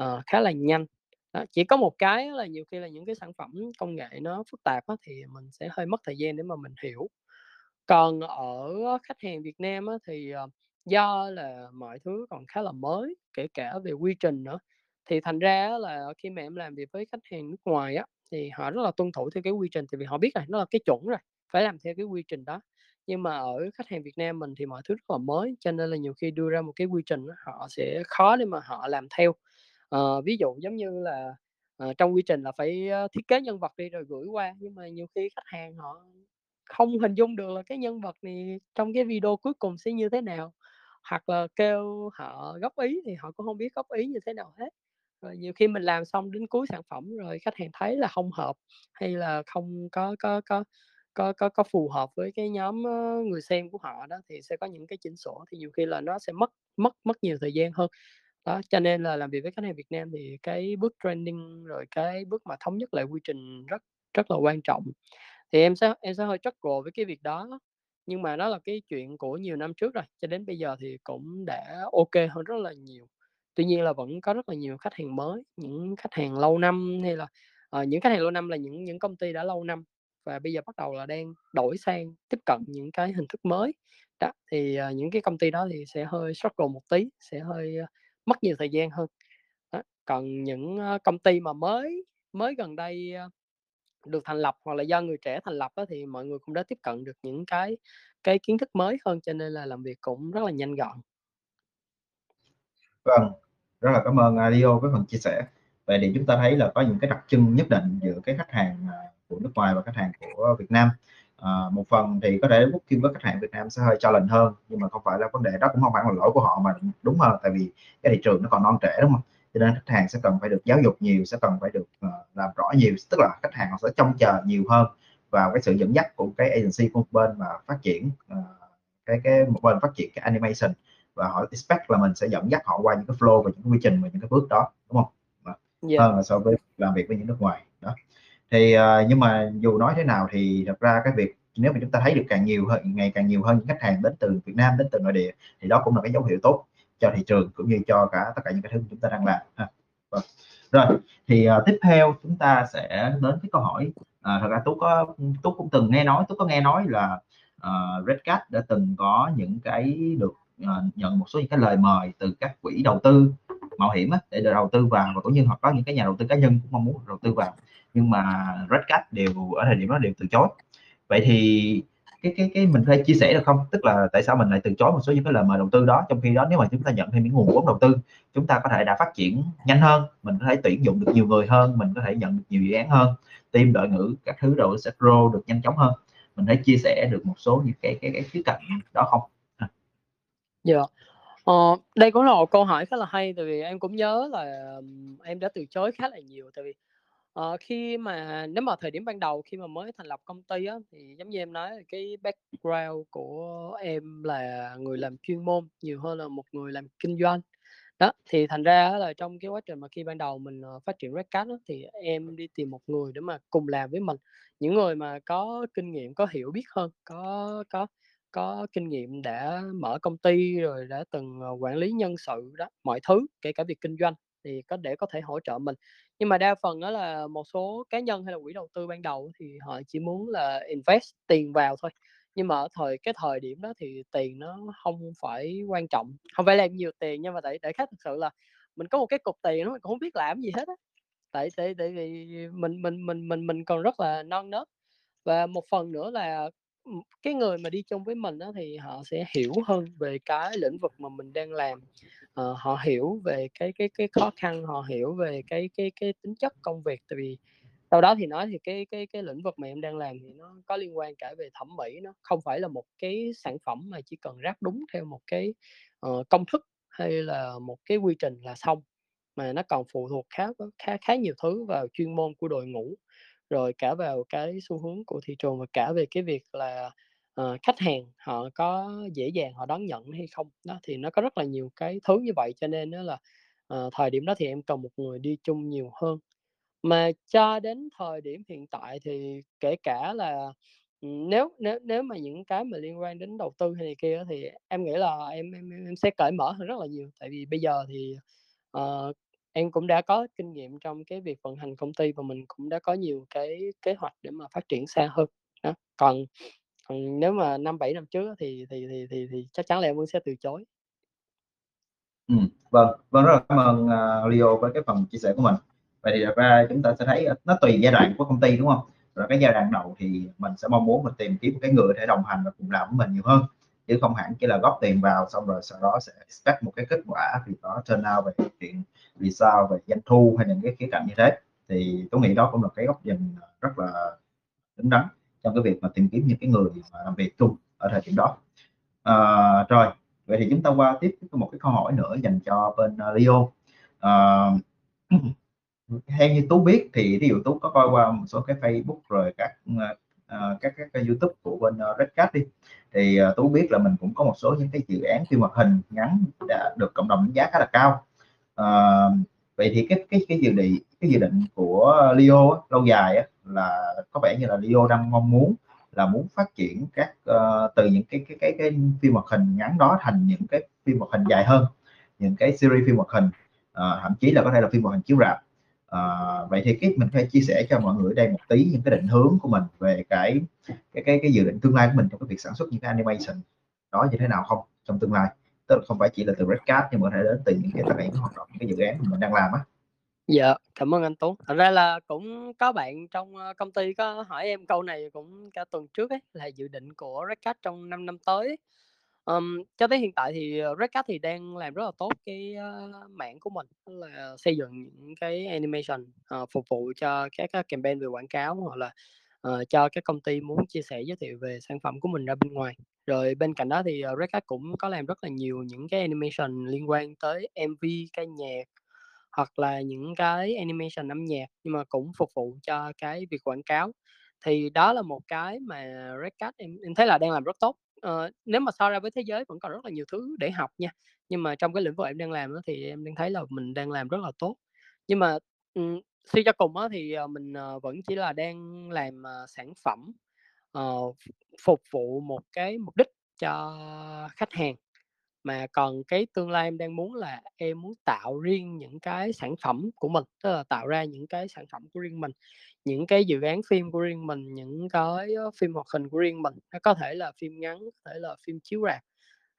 uh, khá là nhanh. Đó, chỉ có một cái là nhiều khi là những cái sản phẩm công nghệ nó phức tạp á thì mình sẽ hơi mất thời gian để mà mình hiểu. Còn ở khách hàng Việt Nam á thì, uh, do là mọi thứ còn khá là mới, kể cả về quy trình nữa, thì thành ra là khi mà em làm việc với khách hàng nước ngoài á, thì họ rất là tuân thủ theo cái quy trình, thì vì họ biết rồi, nó là cái chuẩn rồi, phải làm theo cái quy trình đó. Nhưng mà ở khách hàng Việt Nam mình thì mọi thứ rất là mới, cho nên là nhiều khi đưa ra một cái quy trình họ sẽ khó để mà họ làm theo. à, ví dụ giống như là, à, trong quy trình là phải, ờ, thiết kế nhân vật đi rồi gửi qua, nhưng mà nhiều khi khách hàng họ không hình dung được là cái nhân vật này trong cái video cuối cùng sẽ như thế nào, hoặc là kêu họ góp ý thì họ cũng không biết góp ý như thế nào hết. Rồi nhiều khi mình làm xong đến cuối sản phẩm rồi khách hàng thấy là không hợp, hay là không có có có có có có phù hợp với cái nhóm, người xem của họ đó, thì sẽ có những cái chỉnh sửa, thì nhiều khi là nó sẽ mất mất mất nhiều thời gian hơn. Đó, cho nên là làm việc với khách hàng Việt Nam thì cái bước training, rồi cái bước mà thống nhất lại quy trình rất rất là quan trọng. Thì em sẽ em sẽ hơi struggle với cái việc đó, nhưng mà nó là cái chuyện của nhiều năm trước rồi, cho đến bây giờ thì cũng đã ok hơn rất là nhiều. Tuy nhiên là vẫn có rất là nhiều khách hàng mới, những khách hàng lâu năm hay là, uh, những khách hàng lâu năm là những những công ty đã lâu năm và bây giờ bắt đầu là đang đổi sang tiếp cận những cái hình thức mới. Đó, thì, uh, những cái công ty đó thì sẽ hơi struggle một tí, sẽ hơi, uh, mất nhiều thời gian hơn. Đó, còn những, uh, công ty mà mới mới gần đây, uh, được thành lập hoặc là do người trẻ thành lập đó, thì mọi người cũng đã tiếp cận được những cái cái kiến thức mới hơn, cho nên là làm việc cũng rất là nhanh gọn. Vâng, rất là cảm ơn, Adio Leo với phần chia sẻ. Vậy thì chúng ta thấy là có những cái đặc trưng nhất định giữa cái khách hàng, à, của nước ngoài và khách hàng của Việt Nam. À, một phần thì có thể booking với khách hàng Việt Nam sẽ hơi challenge hơn, nhưng mà không phải là vấn đề đó cũng không phải là lỗi của họ mà đúng hơn, tại vì cái thị trường nó còn non trẻ, đúng không Cho nên khách hàng sẽ cần phải được giáo dục nhiều, sẽ cần phải được, à, làm rõ nhiều, tức là khách hàng họ sẽ trông chờ nhiều hơn vào cái sự dẫn dắt của cái agency của một bên mà phát triển, cái cái một bên phát triển cái animation và họ expect là mình sẽ dẫn dắt họ qua những cái flow và những cái quy trình và những cái bước đó, đúng hông? Đó, Yeah. hơn là so với làm việc với những nước ngoài, đó. Thì, ờ, nhưng mà dù nói thế nào thì thật ra cái việc nếu mà chúng ta thấy được càng nhiều hơn ngày càng nhiều hơn những khách hàng đến từ Việt Nam, đến từ nội địa thì đó cũng là cái dấu hiệu tốt cho thị trường cũng như cho cả tất cả những cái thứ chúng ta đang làm ha. Vâng. Rồi, thì, ờ, tiếp theo chúng ta sẽ đến cái câu hỏi, ờ, thật ra Tú có Tú cũng từng nghe nói Tú có nghe nói là, ờ, Redcap đã từng có những cái được, À, nhận một số những cái lời mời từ các quỹ đầu tư mạo hiểm để đầu tư vào và cũng như hoặc có những cái nhà đầu tư cá nhân cũng mong muốn đầu tư vào, nhưng mà Redcap đều ở thời điểm đó đều từ chối. Vậy thì cái cái cái mình có thể chia sẻ được không? Tức là tại sao mình lại từ chối một số những cái lời mời đầu tư đó, trong khi đó nếu mà chúng ta nhận thêm những nguồn vốn đầu tư, chúng ta có thể đã phát triển nhanh hơn, mình có thể tuyển dụng được nhiều người hơn, mình có thể nhận được nhiều dự án hơn, team đội ngũ các thứ rồi sẽ grow được nhanh chóng hơn. Mình có thể chia sẻ được một số những cái cái cái khía cạnh đó không? Dạ. Ờ, đây cũng là một câu hỏi khá là hay, tại vì em cũng nhớ là, em đã từ chối khá là nhiều, tại vì Ờ, khi mà nếu mà thời điểm ban đầu khi mà mới thành lập công ty á, thì giống như em nói là cái background của em là người làm chuyên môn nhiều hơn là một người làm kinh doanh. Đó, thì thành ra á là trong cái quá trình mà khi ban đầu mình, ờ, phát triển Redcard á, thì em đi tìm một người để mà cùng làm với mình, những người mà có kinh nghiệm, có hiểu biết hơn, có có có kinh nghiệm đã mở công ty rồi đã từng, ờ, quản lý nhân sự đó, mọi thứ, kể cả việc kinh doanh thì có để có thể hỗ trợ mình. Nhưng mà đa phần đó là một số cá nhân hay là quỹ đầu tư ban đầu thì họ chỉ muốn là invest tiền vào thôi, nhưng mà ở thời cái thời điểm đó thì tiền nó không phải quan trọng, không phải làm nhiều tiền nhưng mà để để khách thực sự là mình có một cái cục tiền nó mình cũng không biết làm gì hết á. Tại tại tại vì mình mình mình mình mình còn rất là non nớt. Và một phần nữa là, cái người mà đi chung với mình đó thì họ sẽ hiểu hơn về cái lĩnh vực mà mình đang làm, ờ, họ hiểu về cái cái cái khó khăn, họ hiểu về cái cái cái tính chất công việc. Tại vì sau đó thì nói thì cái cái cái lĩnh vực mà em đang làm thì nó có liên quan cả về thẩm mỹ, nó không phải là một cái sản phẩm mà chỉ cần ráp đúng theo một cái, uh, công thức hay là một cái quy trình là xong, mà nó còn phụ thuộc khá khá khá nhiều thứ vào chuyên môn của đội ngũ, rồi cả vào cái xu hướng của thị trường và cả về cái việc là, uh, khách hàng họ có dễ dàng họ đón nhận hay không. Đó, thì nó có rất là nhiều cái thứ như vậy cho nên đó là, uh, thời điểm đó thì em cần một người đi chung nhiều hơn. Mà cho đến thời điểm hiện tại thì kể cả là, nếu nếu nếu mà những cái mà liên quan đến đầu tư hay này kia thì em nghĩ là em em em sẽ cởi mở hơn rất là nhiều. Tại vì bây giờ thì, uh, em cũng đã có kinh nghiệm trong cái việc vận hành công ty và mình cũng đã có nhiều cái kế hoạch để mà phát triển xa hơn. Đó, còn còn nếu mà 5-7 năm trước thì thì thì thì thì chắc chắn là em vẫn sẽ từ chối. Ừ, vâng, vâng, rất là cảm ơn, à, Leo với cái phần chia sẻ của mình. Vậy thì ra chúng ta sẽ thấy, nó tùy giai đoạn của công ty, đúng không? Rồi cái giai đoạn đầu thì mình sẽ mong muốn mình tìm kiếm một cái người để đồng hành và cùng làm với mình nhiều hơn, chứ không hẳn chỉ là góp tiền vào xong rồi sau đó sẽ expect một cái kết quả thì có turn out về chuyện vì sao, về doanh thu hay những cái khía cạnh như thế. Thì tôi nghĩ đó cũng là cái góc nhìn, rất là đúng đắn trong cái việc mà tìm kiếm những cái người mà làm việc chung ở thời điểm đó. à, rồi, vậy thì chúng ta qua tiếp một cái câu hỏi nữa dành cho bên, à, Leo. à, <clears throat> theo như Tú biết thì ví dụ Tú có coi qua một số cái Facebook rồi các, à, Ờ, các các kênh YouTube của bên, ờ, ơ, đi, thì, ờ, Tú biết là mình cũng có một số những cái dự án phim hoạt hình ngắn đã được cộng đồng đánh giá khá là cao. Ờ, vậy thì cái cái cái dự định cái dự định của Leo á, lâu dài á, là có vẻ như là Leo đang mong muốn là muốn phát triển các, uh, từ những cái cái cái cái phim hoạt hình ngắn đó thành những cái phim hoạt hình dài hơn, những cái series phim hoạt hình, uh, thậm chí là có thể là phim hoạt hình chiếu rạp à, vậy thì cái mình phải chia sẻ cho mọi người ở đây một tí những cái định hướng của mình về cái cái cái cái dự định tương lai của mình trong cái việc sản xuất những cái animation đó như thế nào không trong tương lai? Tức là không phải chỉ là từ Redcat nhưng mà có thể đến từ những cái tài những hoạt động, những cái dự án mà mình đang làm á. Dạ, cảm ơn anh Tuấn Thật ra là cũng có bạn trong, ờ, công ty có hỏi em câu này cũng cả tuần trước ấy, là dự định của Redcat trong 5 năm tới um, cho tới hiện tại thì, ờ, Redcat thì đang làm rất là tốt cái, uh, mảng của mình, là xây dựng những cái animation, uh, phục vụ cho các cái campaign về quảng cáo hoặc là, uh, cho các công ty muốn chia sẻ giới thiệu về sản phẩm của mình ra bên ngoài. Rồi bên cạnh đó thì, uh, Red cũng có làm rất là nhiều những cái animation liên quan tới MV, ca nhạc hoặc là những cái animation âm nhạc, nhưng mà cũng phục vụ cho cái việc quảng cáo. Thì đó là một cái mà Redcat em em thấy là đang làm rất tốt. Ờ, nếu mà so ra với thế giới vẫn còn rất là nhiều thứ để học nha, nhưng mà trong cái lĩnh vực em đang làm đó, thì em đang thấy là mình đang làm rất là tốt. Nhưng mà, um, suy cho cùng đó, thì, uh, mình, uh, vẫn chỉ là đang làm, uh, sản phẩm, uh, phục vụ một cái mục đích cho khách hàng. Mà còn cái tương lai em đang muốn là em muốn tạo riêng những cái sản phẩm của mình, tức là tạo ra những cái sản phẩm của riêng mình, những cái dự án phim của riêng mình, những cái, phim hoạt hình của riêng mình. Nó có thể là phim ngắn, có thể là phim chiếu rạp,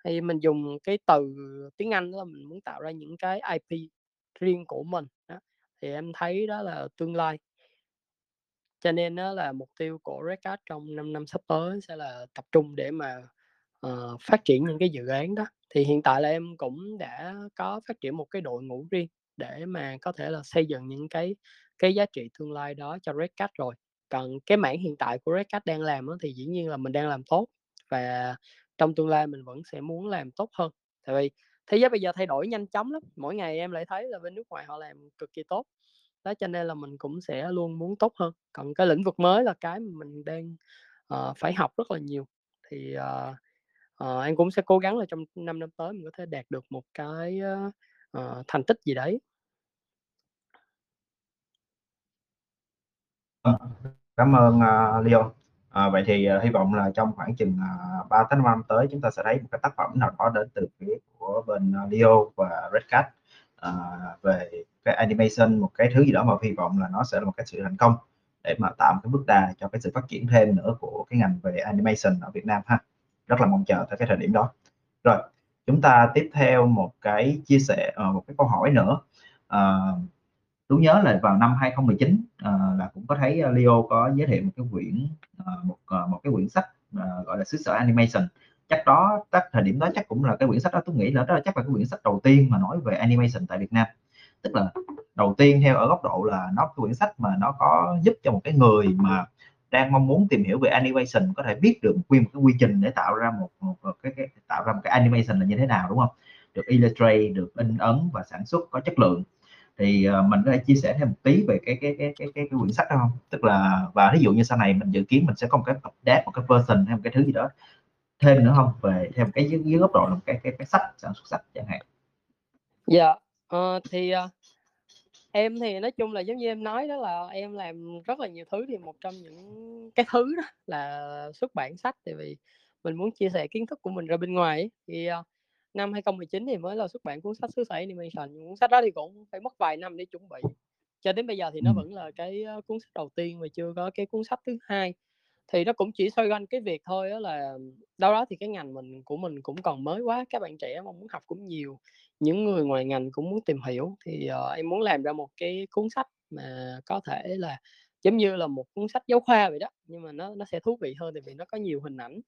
hay mình dùng cái từ tiếng Anh là mình muốn tạo ra những cái IP riêng của mình, đó, thì em thấy đó là tương lai. Cho nên đó là mục tiêu của Red Card trong 5 năm sắp tới sẽ là tập trung để mà, uh, phát triển những cái dự án đó. Thì hiện tại là em cũng đã có phát triển một cái đội ngũ riêng để mà có thể là xây dựng những cái cái giá trị tương lai đó cho Redcat rồi. Còn cái mảng hiện tại của Redcat đang làm đó, thì dĩ nhiên là mình đang làm tốt và trong tương lai mình vẫn sẽ muốn làm tốt hơn. Tại vì thế giới bây giờ thay đổi nhanh chóng lắm, mỗi ngày em lại thấy là bên nước ngoài họ làm cực kỳ tốt. đó cho nên là mình cũng sẽ luôn muốn tốt hơn còn cái lĩnh vực mới là cái mà mình đang uh, phải học rất là nhiều thì uh, uh, anh cũng sẽ cố gắng là trong 5 năm tới mình có thể đạt được một cái uh, thành tích gì đấy Vâng, cảm ơn à, uh, Leo. À, vậy thì uh, hy vọng là trong khoảng chừng à, uh, 3 tới 5 năm tới chúng ta sẽ thấy một cái tác phẩm nào đó đến từ phía của bên uh, Leo và Red Cat uh, về cái animation một cái thứ gì đó mà hy vọng là nó sẽ là một cái sự thành công để mà tạo một cái bước đà cho cái sự phát triển thêm nữa của cái ngành về animation ở Việt Nam ha. Rất là mong chờ tới cái thời điểm đó. Rồi chúng ta tiếp theo một cái chia sẻ uh, một cái câu hỏi nữa. Uh, Tú nhớ là vào năm 2019 à, ờ, là cũng có thấy ờ, Leo có giới thiệu một cái quyển à, một một cái quyển sách à, gọi là xứ sở animation. Chắc đó chắc thời điểm đó chắc cũng là cái quyển sách đó tôi nghĩ là đó chắc là cái quyển sách đầu tiên mà nói về animation tại Việt Nam. Tức là đầu tiên theo ở góc độ là nó cái quyển sách mà nó có giúp cho một cái người mà đang mong muốn tìm hiểu về animation có thể biết được nguyên một cái quy trình để tạo ra một, một, một cái, cái tạo ra một cái animation là như thế nào đúng không? Được illustrate được in ấn và sản xuất có chất lượng thì uh, mình có thể chia sẻ thêm một tí về cái cái cái cái cái, cái quyển sách đó không tức là và ví dụ như sau này mình dự kiến mình sẽ có một cái update một cái version hay một cái thứ gì đó thêm nữa không về thêm cái dưới, dưới góc độ là một cái cái cái sách sản xuất sách chẳng hạn dạ yeah. uh, thì uh, em thì nói chung là giống như em nói đó là em làm rất là nhiều thứ thì một trong những cái thứ đó là xuất bản sách tại vì mình muốn chia sẻ kiến thức của mình ra bên ngoài ấy. thì uh, năm 2019 thì mới là xuất bản cuốn sách xứ sở animation. Cuốn sách đó thì cũng phải mất vài năm để chuẩn bị. Cho đến bây giờ thì nó vẫn là cái cuốn sách đầu tiên và chưa có cái cuốn sách thứ hai. Thì nó cũng chỉ xoay quanh cái việc thôi đó là đâu đó thì cái ngành mình của mình cũng còn mới quá các bạn trẻ mong muốn học cũng nhiều những người ngoài ngành cũng muốn tìm hiểu. Thì uh, em muốn làm ra một cái cuốn sách mà có thể là giống như là một cuốn sách giáo khoa vậy đó nhưng mà nó nó sẽ thú vị hơn tại vì nó có nhiều hình ảnh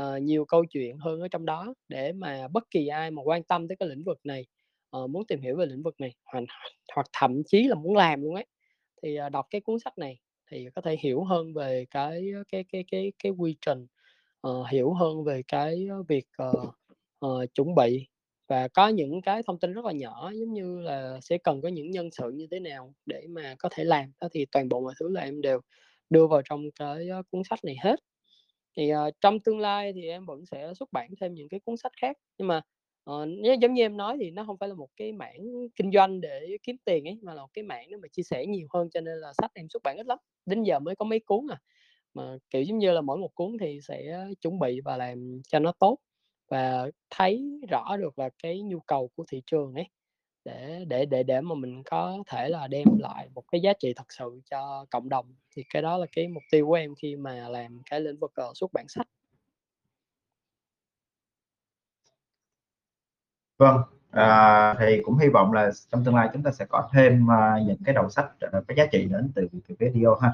uh, nhiều câu chuyện hơn ở trong đó để mà bất kỳ ai mà quan tâm tới cái lĩnh vực này uh, muốn tìm hiểu về lĩnh vực này hoặc hoặc thậm chí là muốn làm luôn ấy. Thì uh, đọc cái cuốn sách này thì có thể hiểu hơn về cái cái cái cái cái quy trình uh, hiểu hơn về cái việc uh, uh, chuẩn bị và có những cái thông tin rất là nhỏ giống như là sẽ cần có những nhân sự như thế nào để mà có thể làm. Đó thì toàn bộ mọi thứ là em đều đưa vào trong cái cuốn sách này hết thì uh, trong tương lai thì em vẫn sẽ xuất bản thêm những cái cuốn sách khác nhưng mà uh, giống như em nói thì nó không phải là một cái mảng kinh doanh để kiếm tiền ấy mà là một cái mảng để mà chia sẻ nhiều hơn cho nên là sách em xuất bản ít lắm đến giờ mới có mấy cuốn à. Mà kiểu giống như là mỗi một cuốn thì sẽ chuẩn bị và làm cho nó tốt và thấy rõ được là cái nhu cầu của thị trường ấy để để để để mà mình có thể là đem lại một cái giá trị thật sự cho cộng đồng. Thì cái đó là cái mục tiêu của em khi mà làm cái lĩnh vực ờ, xuất bản sách. Vâng à, thì cũng hy vọng là trong tương lai chúng ta sẽ có thêm uh, những cái đầu sách uh, có giá trị đến từ từ phía Leo ha.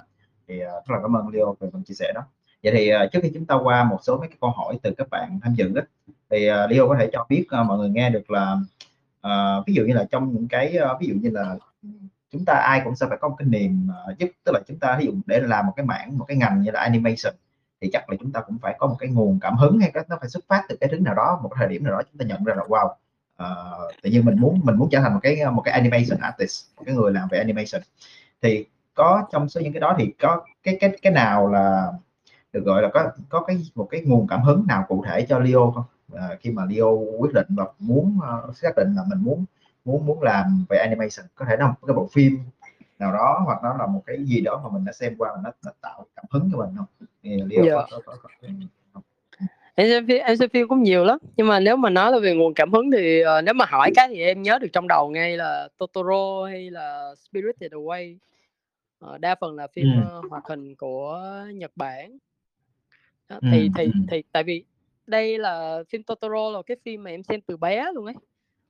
Thì uh, rất là cảm ơn Leo về phần chia sẻ đó. Vậy thì uh, trước khi chúng ta qua một số mấy cái câu hỏi từ các bạn tham dự đó, thì uh, Leo có thể cho biết uh, mọi người nghe được là à, ví dụ như là trong những cái ờ, ví dụ như là chúng ta ai cũng sẽ phải có một cái niềm ờ, giúp tức là chúng ta ví dụ để làm một cái mảng một cái ngành như là animation thì chắc là chúng ta cũng phải có một cái nguồn cảm hứng hay nó phải xuất phát từ cái thứ nào đó một cái thời điểm nào đó chúng ta nhận ra là wow uh, tự nhiên mình muốn mình muốn trở thành một cái một cái animation artist một cái người làm về animation. Thì có trong số những cái đó thì có cái cái cái nào là được gọi là có có cái một cái nguồn cảm hứng nào cụ thể cho Leo không? Uh, khi mà Leo quyết định và muốn uh, xác định là mình muốn muốn muốn làm về animation có thể là một cái bộ phim nào đó hoặc nó là một cái gì đó mà mình đã xem qua mà nó, nó tạo cảm hứng cho mình không thì Leo yeah. có, có, có, có, em xem phim em xem phim cũng nhiều lắm nhưng mà nếu mà nói là về nguồn cảm hứng thì uh, nếu mà hỏi cái thì em nhớ được trong đầu ngay là Totoro hay là Spirited Away uh, đa phần là phim ừ. uh, hoạt hình của Nhật Bản đó, thì ừ. thì ừ. thì tại vì đây là phim Totoro là cái phim mà em xem từ bé luôn ấy.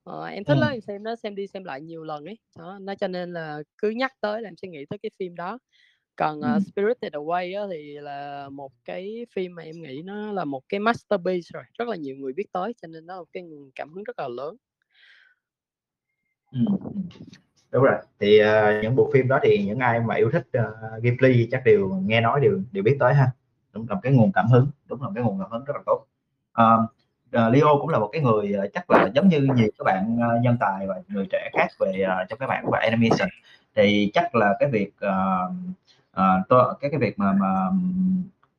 Ờ, em thích ừ. lắm em xem nó xem đi xem lại nhiều lần ấy. Đó nó cho nên là cứ nhắc tới là em sẽ nghĩ tới cái phim đó. Còn uh, Spirited Away á, thì là một cái phim mà em nghĩ nó là một cái masterpiece rồi rất là nhiều người biết tới cho nên nó là một cái nguồn cảm hứng rất là lớn. Ừ. đúng rồi thì uh, những bộ phim đó thì những ai mà yêu thích uh, Ghibli chắc đều nghe nói đều đều biết tới ha. Đúng là cái nguồn cảm hứng đúng là cái nguồn cảm hứng rất là tốt uh, Leo cũng là một cái người uh, chắc là giống như nhiều các bạn uh, nhân tài và người trẻ khác về uh, trong các bạn và animation. Thì chắc là cái việc uh, uh, cái cái việc mà mà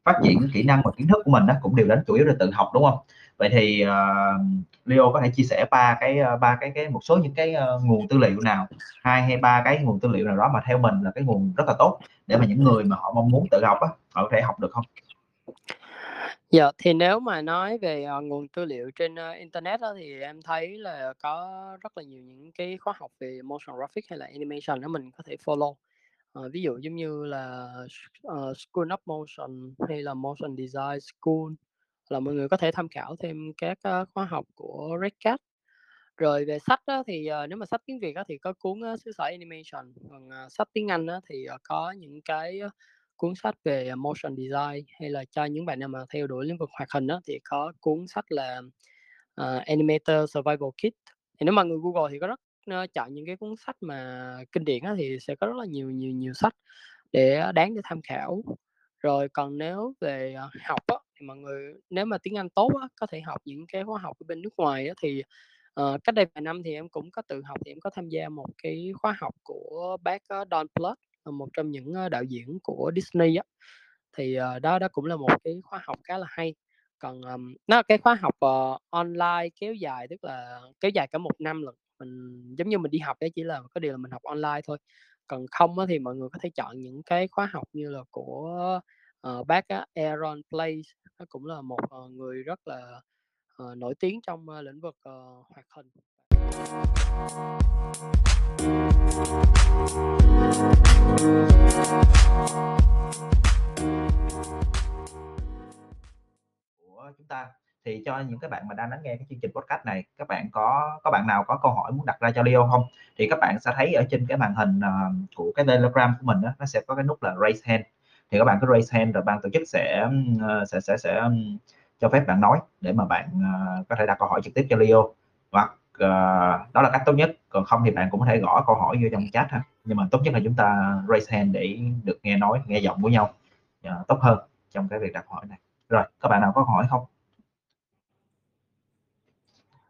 phát triển kỹ năng và kiến thức của mình nó cũng đều đến chủ yếu là tự học đúng không? Vậy thì uh, Leo có thể chia sẻ ba cái ba cái cái một số những cái uh, nguồn tư liệu nào hai hay ba cái nguồn tư liệu nào đó mà theo mình là cái nguồn rất là tốt để mà những người mà họ mong muốn tự học á họ có thể học được không? Dạ, thì nếu mà nói về, ờ, nguồn tư liệu trên, ơ, internet á, thì em thấy là có rất là nhiều những cái khóa học về motion graphic hay là animation đó mình có thể follow. Ờ, ví dụ giống như là ờ, School of Motion hay là Motion Design School, là mọi người có thể tham khảo thêm các, ơ, khóa học của Red Cat. Rồi về sách á, thì, ờ, nếu mà sách tiếng Việt á, thì có cuốn, ơ, Xứ sở Animation, còn, ờ, sách tiếng Anh á, thì, ờ, có những cái, cuốn sách về motion design hay là cho những bạn nào mà theo đuổi lĩnh vực hoạt hình đó thì có cuốn sách là uh, Animator Survival Kit. Thì nếu mà người Google thì có rất uh, chọn những cái cuốn sách mà kinh điển đó, thì sẽ có rất là nhiều nhiều nhiều sách để đáng để tham khảo. Rồi còn nếu về uh, học á, thì mọi người nếu mà tiếng Anh tốt á, có thể học những cái khóa học ở bên nước ngoài á, thì uh, cách đây vài năm thì em cũng có tự học thì em có tham gia một cái khóa học của bác uh, Don Plus một trong những ờ, đạo diễn của Disney á. Thì ờ, đó đó cũng là một cái khóa học khá là hay. Còn um, nó cái khóa học uh, online kéo dài tức là kéo dài cả một năm lần mình giống như mình đi học đấy chỉ là có điều là mình học online thôi. Còn không á, thì mọi người có thể chọn những cái khóa học như là của uh, bác á, Aaron Place. Nó cũng là một uh, người rất là uh, nổi tiếng trong uh, lĩnh vực uh, hoạt hình của chúng ta thì cho những các bạn mà đang lắng nghe cái chương trình podcast này các bạn có có bạn nào có câu hỏi muốn đặt ra cho Leo không? Thì các bạn sẽ thấy ở trên cái màn hình uh, của cái telegram của mình đó, nó sẽ có cái nút là raise hand. Thì các bạn cứ raise hand rồi ban tổ chức sẽ uh, sẽ sẽ sẽ um, cho phép bạn nói để mà bạn uh, có thể đặt câu hỏi trực tiếp cho Leo. Hoặc uh, đó là cách tốt nhất. Còn không thì bạn cũng có thể gõ câu hỏi vô trong chat ha. Nhưng mà tốt nhất là chúng ta raise hand để được nghe nói nghe giọng của nhau uh, tốt hơn trong cái việc đặt hỏi này. Rồi các bạn nào có hỏi không?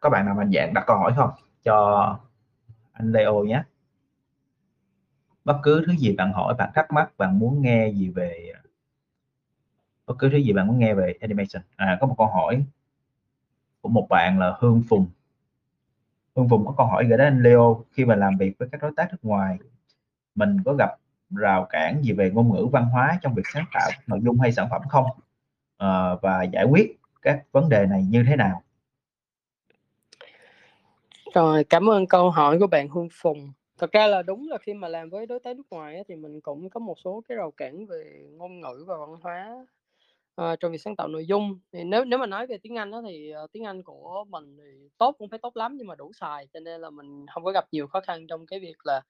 Các bạn nào mạnh dạng đặt câu hỏi không? Cho anh Leo nhé. Bất cứ thứ gì bạn hỏi bạn thắc mắc bạn muốn nghe gì về bất cứ thứ gì bạn muốn nghe về animation. À có một câu hỏi của một bạn là Hương Phùng. Hương Phùng có câu hỏi gửi đến anh Leo khi mà làm việc với các đối tác nước ngoài mình có gặp rào cản gì về ngôn ngữ văn hóa trong việc sáng tạo nội dung hay sản phẩm không? À, và giải quyết các vấn đề này như thế nào? Rồi cảm ơn câu hỏi của bạn Hương Phùng. Thật ra là đúng là khi mà làm với đối tác nước ngoài thì mình cũng có một số cái rào cản về ngôn ngữ và văn hóa uh, trong việc sáng tạo nội dung. Thì nếu nếu mà nói về tiếng Anh đó thì uh, tiếng Anh của mình thì tốt cũng phải tốt lắm nhưng mà đủ xài cho nên là mình không có gặp nhiều khó khăn trong cái việc là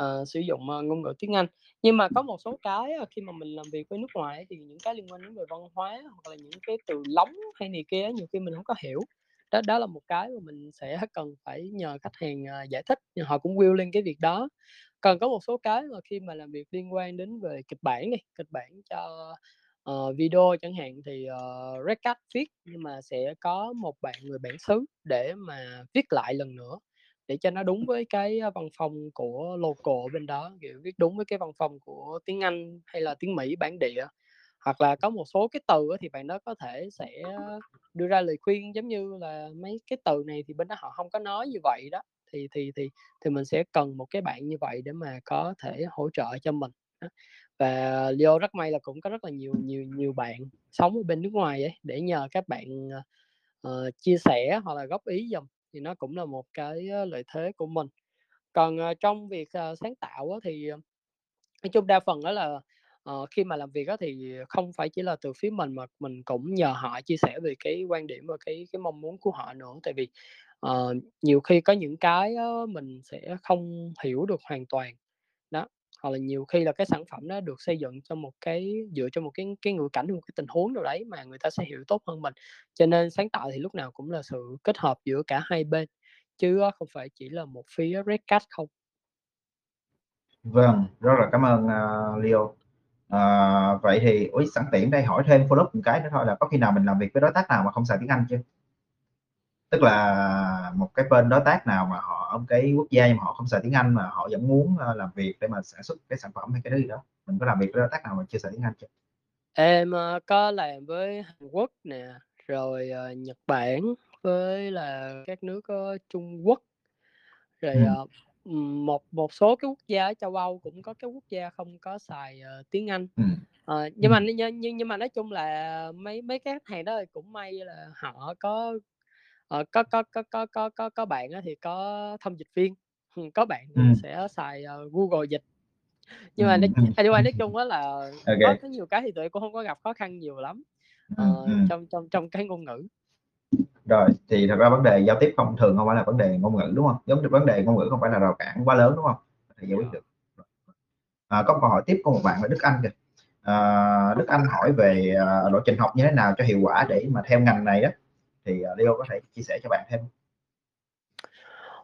uh, sử dụng uh, ngôn ngữ tiếng Anh. Nhưng mà có một số cái uh, khi mà mình làm việc với nước ngoài thì những cái liên quan đến về văn hóa hoặc là những cái từ lóng hay này kia nhiều khi mình không có hiểu. Đó đó là một cái mà mình sẽ <laughs> cần phải nhờ khách hàng uh, giải thích nhưng họ cũng will lên cái việc đó. Còn có một số cái mà khi mà làm việc liên quan đến về kịch bản này kịch bản cho uh, video chẳng hạn thì ờ, uh, Red Cat viết nhưng mà sẽ có một bạn người bản xứ để mà viết lại lần nữa để cho nó đúng với cái ờ, văn phòng của local bên đó kiểu viết đúng với cái văn phòng của tiếng Anh hay là tiếng Mỹ bản địa. Hoặc là có một số cái từ thì bạn đó có thể sẽ đưa ra lời khuyên giống như là mấy cái từ này thì bên đó họ không có nói như vậy đó thì thì thì thì mình sẽ cần một cái bạn như vậy để mà có thể hỗ trợ cho mình và ờ, Leo rất may là cũng có rất là nhiều nhiều nhiều bạn sống ở bên nước ngoài ấy để nhờ các bạn uh, chia sẻ hoặc là góp ý dùm thì nó cũng là một cái ờ, lợi thế của mình. Còn uh, trong việc uh, sáng tạo á, thì nói chung đa phần đó là uh, khi mà làm việc đó thì không phải chỉ là từ phía mình mà mình cũng nhờ họ chia sẻ về cái quan điểm và cái cái mong muốn của họ nữa. Tại vì uh, nhiều khi có những cái uh, mình sẽ không hiểu được hoàn toàn. Đó hoặc là nhiều khi là cái sản phẩm đó được xây dựng cho một cái dựa cho một cái cái ngữ cảnh một cái tình huống nào đấy mà người ta sẽ hiểu tốt hơn mình. Cho nên sáng tạo thì lúc nào cũng là sự kết hợp giữa cả hai bên chứ không phải chỉ là một phía red không. Vâng rất là cảm ơn uh, Leo. À, vậy thì ủi, sẵn tiện đây hỏi thêm follow up một cái nữa thôi là có khi nào mình làm việc với đối tác nào mà không xài tiếng Anh chưa? Tức là một cái bên đối tác nào mà họ ở cái quốc gia mà họ không xài tiếng Anh mà họ vẫn muốn uh, làm việc để mà sản xuất cái sản phẩm hay cái gì đó? Mình có làm việc với đối tác nào mà chưa xài tiếng Anh chưa? Em uh, có làm với Hàn Quốc nè rồi uh, Nhật Bản với là các nước Trung Quốc. Rồi ừ. một một số cái quốc gia ở châu Âu cũng có cái quốc gia không có xài tiếng Anh. Ừ. uh, nhưng mà nhưng, nhưng nhưng mà nói chung là mấy mấy cái khách hàng đó cũng may là họ có uh, có, có có có có có có bạn thì có thông dịch viên có bạn ừ. sẽ xài uh, Google dịch. Nhưng mà nói, anyway nói chung đó là <laughs> okay. có, có nhiều cái thì tụi cũng không có gặp khó khăn nhiều lắm uh, ừ. trong trong trong cái ngôn ngữ. Rồi thì thật ra vấn đề giao tiếp không thường không phải là vấn đề ngôn ngữ đúng không? Giống như vấn đề ngôn ngữ không phải là rào cản quá lớn đúng không? Thì giải quyết được. À, có câu hỏi tiếp của một bạn là Đức Anh kìa. À, Đức Anh hỏi về à, lộ trình học như thế nào cho hiệu quả để mà theo ngành này đó thì ờ, Leo có thể chia sẻ cho bạn thêm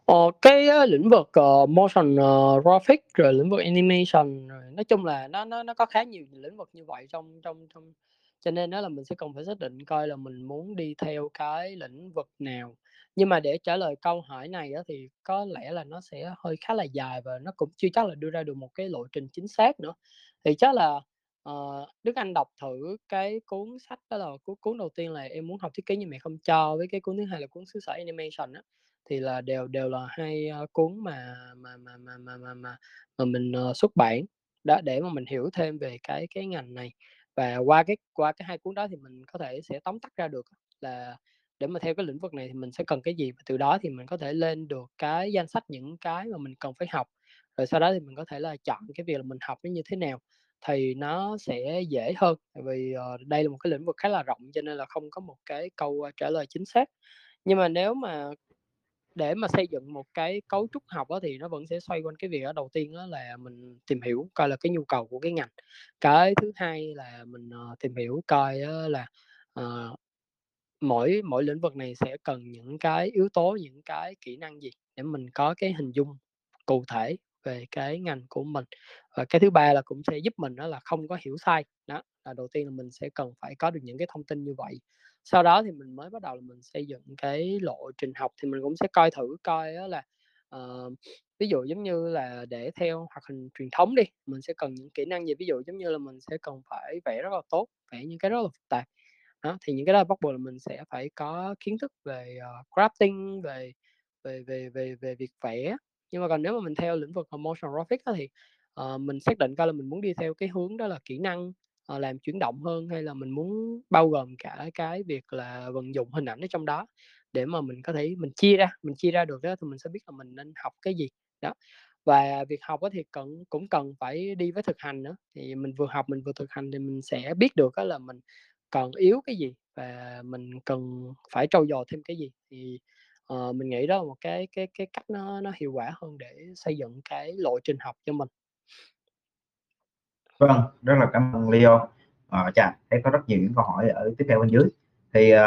Ờ, cái uh, lĩnh vực uh, motion uh, graphic rồi lĩnh vực animation rồi nói chung là nó nó nó có khá nhiều lĩnh vực như vậy trong trong trong cho nên đó là mình sẽ cần phải xác định coi là mình muốn đi theo cái lĩnh vực nào. Nhưng mà để trả lời câu hỏi này đó, thì có lẽ là nó sẽ hơi khá là dài và nó cũng chưa chắc là đưa ra được một cái lộ trình chính xác nữa. Thì chắc là uh, Đức Anh đọc thử cái cuốn sách đó là cuốn cuốn đầu tiên là em muốn học thiết kế nhưng mẹ không cho với cái cuốn thứ hai là cuốn xứ sở animation á. Thì là đều đều là hai ờ, cuốn mà mà mà mà mà mà mà, mà mình uh, xuất bản đó để mà mình hiểu thêm về cái cái ngành này. Và qua cái qua cái hai cuốn đó thì mình có thể sẽ tóm tắt ra được là để mà theo cái lĩnh vực này thì mình sẽ cần cái gì và từ đó thì mình có thể lên được cái danh sách những cái mà mình cần phải học. Rồi sau đó thì mình có thể là chọn cái việc là mình học nó như thế nào thì nó sẽ dễ hơn. Tại vì uh, đây là một cái lĩnh vực khá là rộng cho nên là không có một cái câu uh, trả lời chính xác. Nhưng mà nếu mà để mà xây dựng một cái cấu trúc học đó, thì nó vẫn sẽ xoay quanh cái việc đó đầu tiên đó là mình tìm hiểu coi là cái nhu cầu của cái ngành. Cái thứ hai là mình uh, tìm hiểu coi là uh, mỗi mỗi lĩnh vực này sẽ cần những cái yếu tố những cái kỹ năng gì để mình có cái hình dung cụ thể về cái ngành của mình và cái thứ ba là cũng sẽ giúp mình đó là không có hiểu sai đó là đầu tiên là mình sẽ cần phải có được những cái thông tin như vậy. Sau đó thì mình mới bắt đầu là mình xây dựng cái lộ trình học thì mình cũng sẽ coi thử coi đó là uh, ví dụ giống như là để theo hoạt hình truyền thống đi mình sẽ cần những kỹ năng gì ví dụ giống như là mình sẽ cần phải vẽ rất là tốt vẽ những cái rất là phức tạp đó thì những cái đó bắt buộc là mình sẽ phải có kiến thức về uh, crafting về về về về về việc vẽ. Nhưng mà còn nếu mà mình theo lĩnh vực motion graphics đó thì uh, mình xác định coi là mình muốn đi theo cái hướng đó là kỹ năng uh, làm chuyển động hơn hay là mình muốn bao gồm cả cái việc là vận dụng hình ảnh ở trong đó để mà mình có thể mình chia ra mình chia ra được đó thì mình sẽ biết là mình nên học cái gì. Đó và việc học thì cần cũng cần phải đi với thực hành nữa thì mình vừa học mình vừa thực hành thì mình sẽ biết được đó là mình còn yếu cái gì và mình cần phải trau dồi thêm cái gì. Thì uh, mình nghĩ đó là một cái cái cái cách nó nó hiệu quả hơn để xây dựng cái lộ trình học cho mình vâng rất là cảm ơn Leo. À, chà thấy có rất nhiều những câu hỏi ở tiếp theo bên dưới. Thì uh,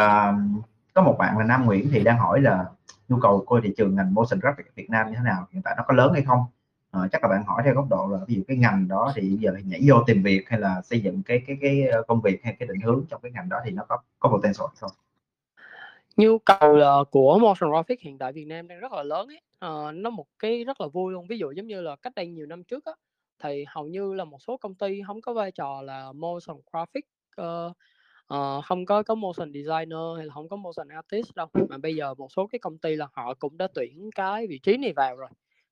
có một bạn là Nam Nguyễn thì đang hỏi là nhu cầu của thị trường ngành motion graphic Việt Nam như thế nào? Hiện tại nó có lớn hay không? À, chắc là bạn hỏi theo góc độ là ví dụ cái ngành đó thì giờ nhảy vô tìm việc hay là xây dựng cái cái cái công việc hay cái định hướng trong cái ngành đó thì nó có có potential hay không? Nhu cầu là của motion graphic hiện tại Việt Nam đang rất là lớn ấy. À, nó một cái rất là vui luôn. Ví dụ giống như là cách đây nhiều năm trước á thì hầu như là một số công ty không có vai trò là motion graphic uh, uh, không có có motion designer hay là không có motion artist đâu. Mà bây giờ một số cái công ty là họ cũng đã tuyển cái vị trí này vào rồi.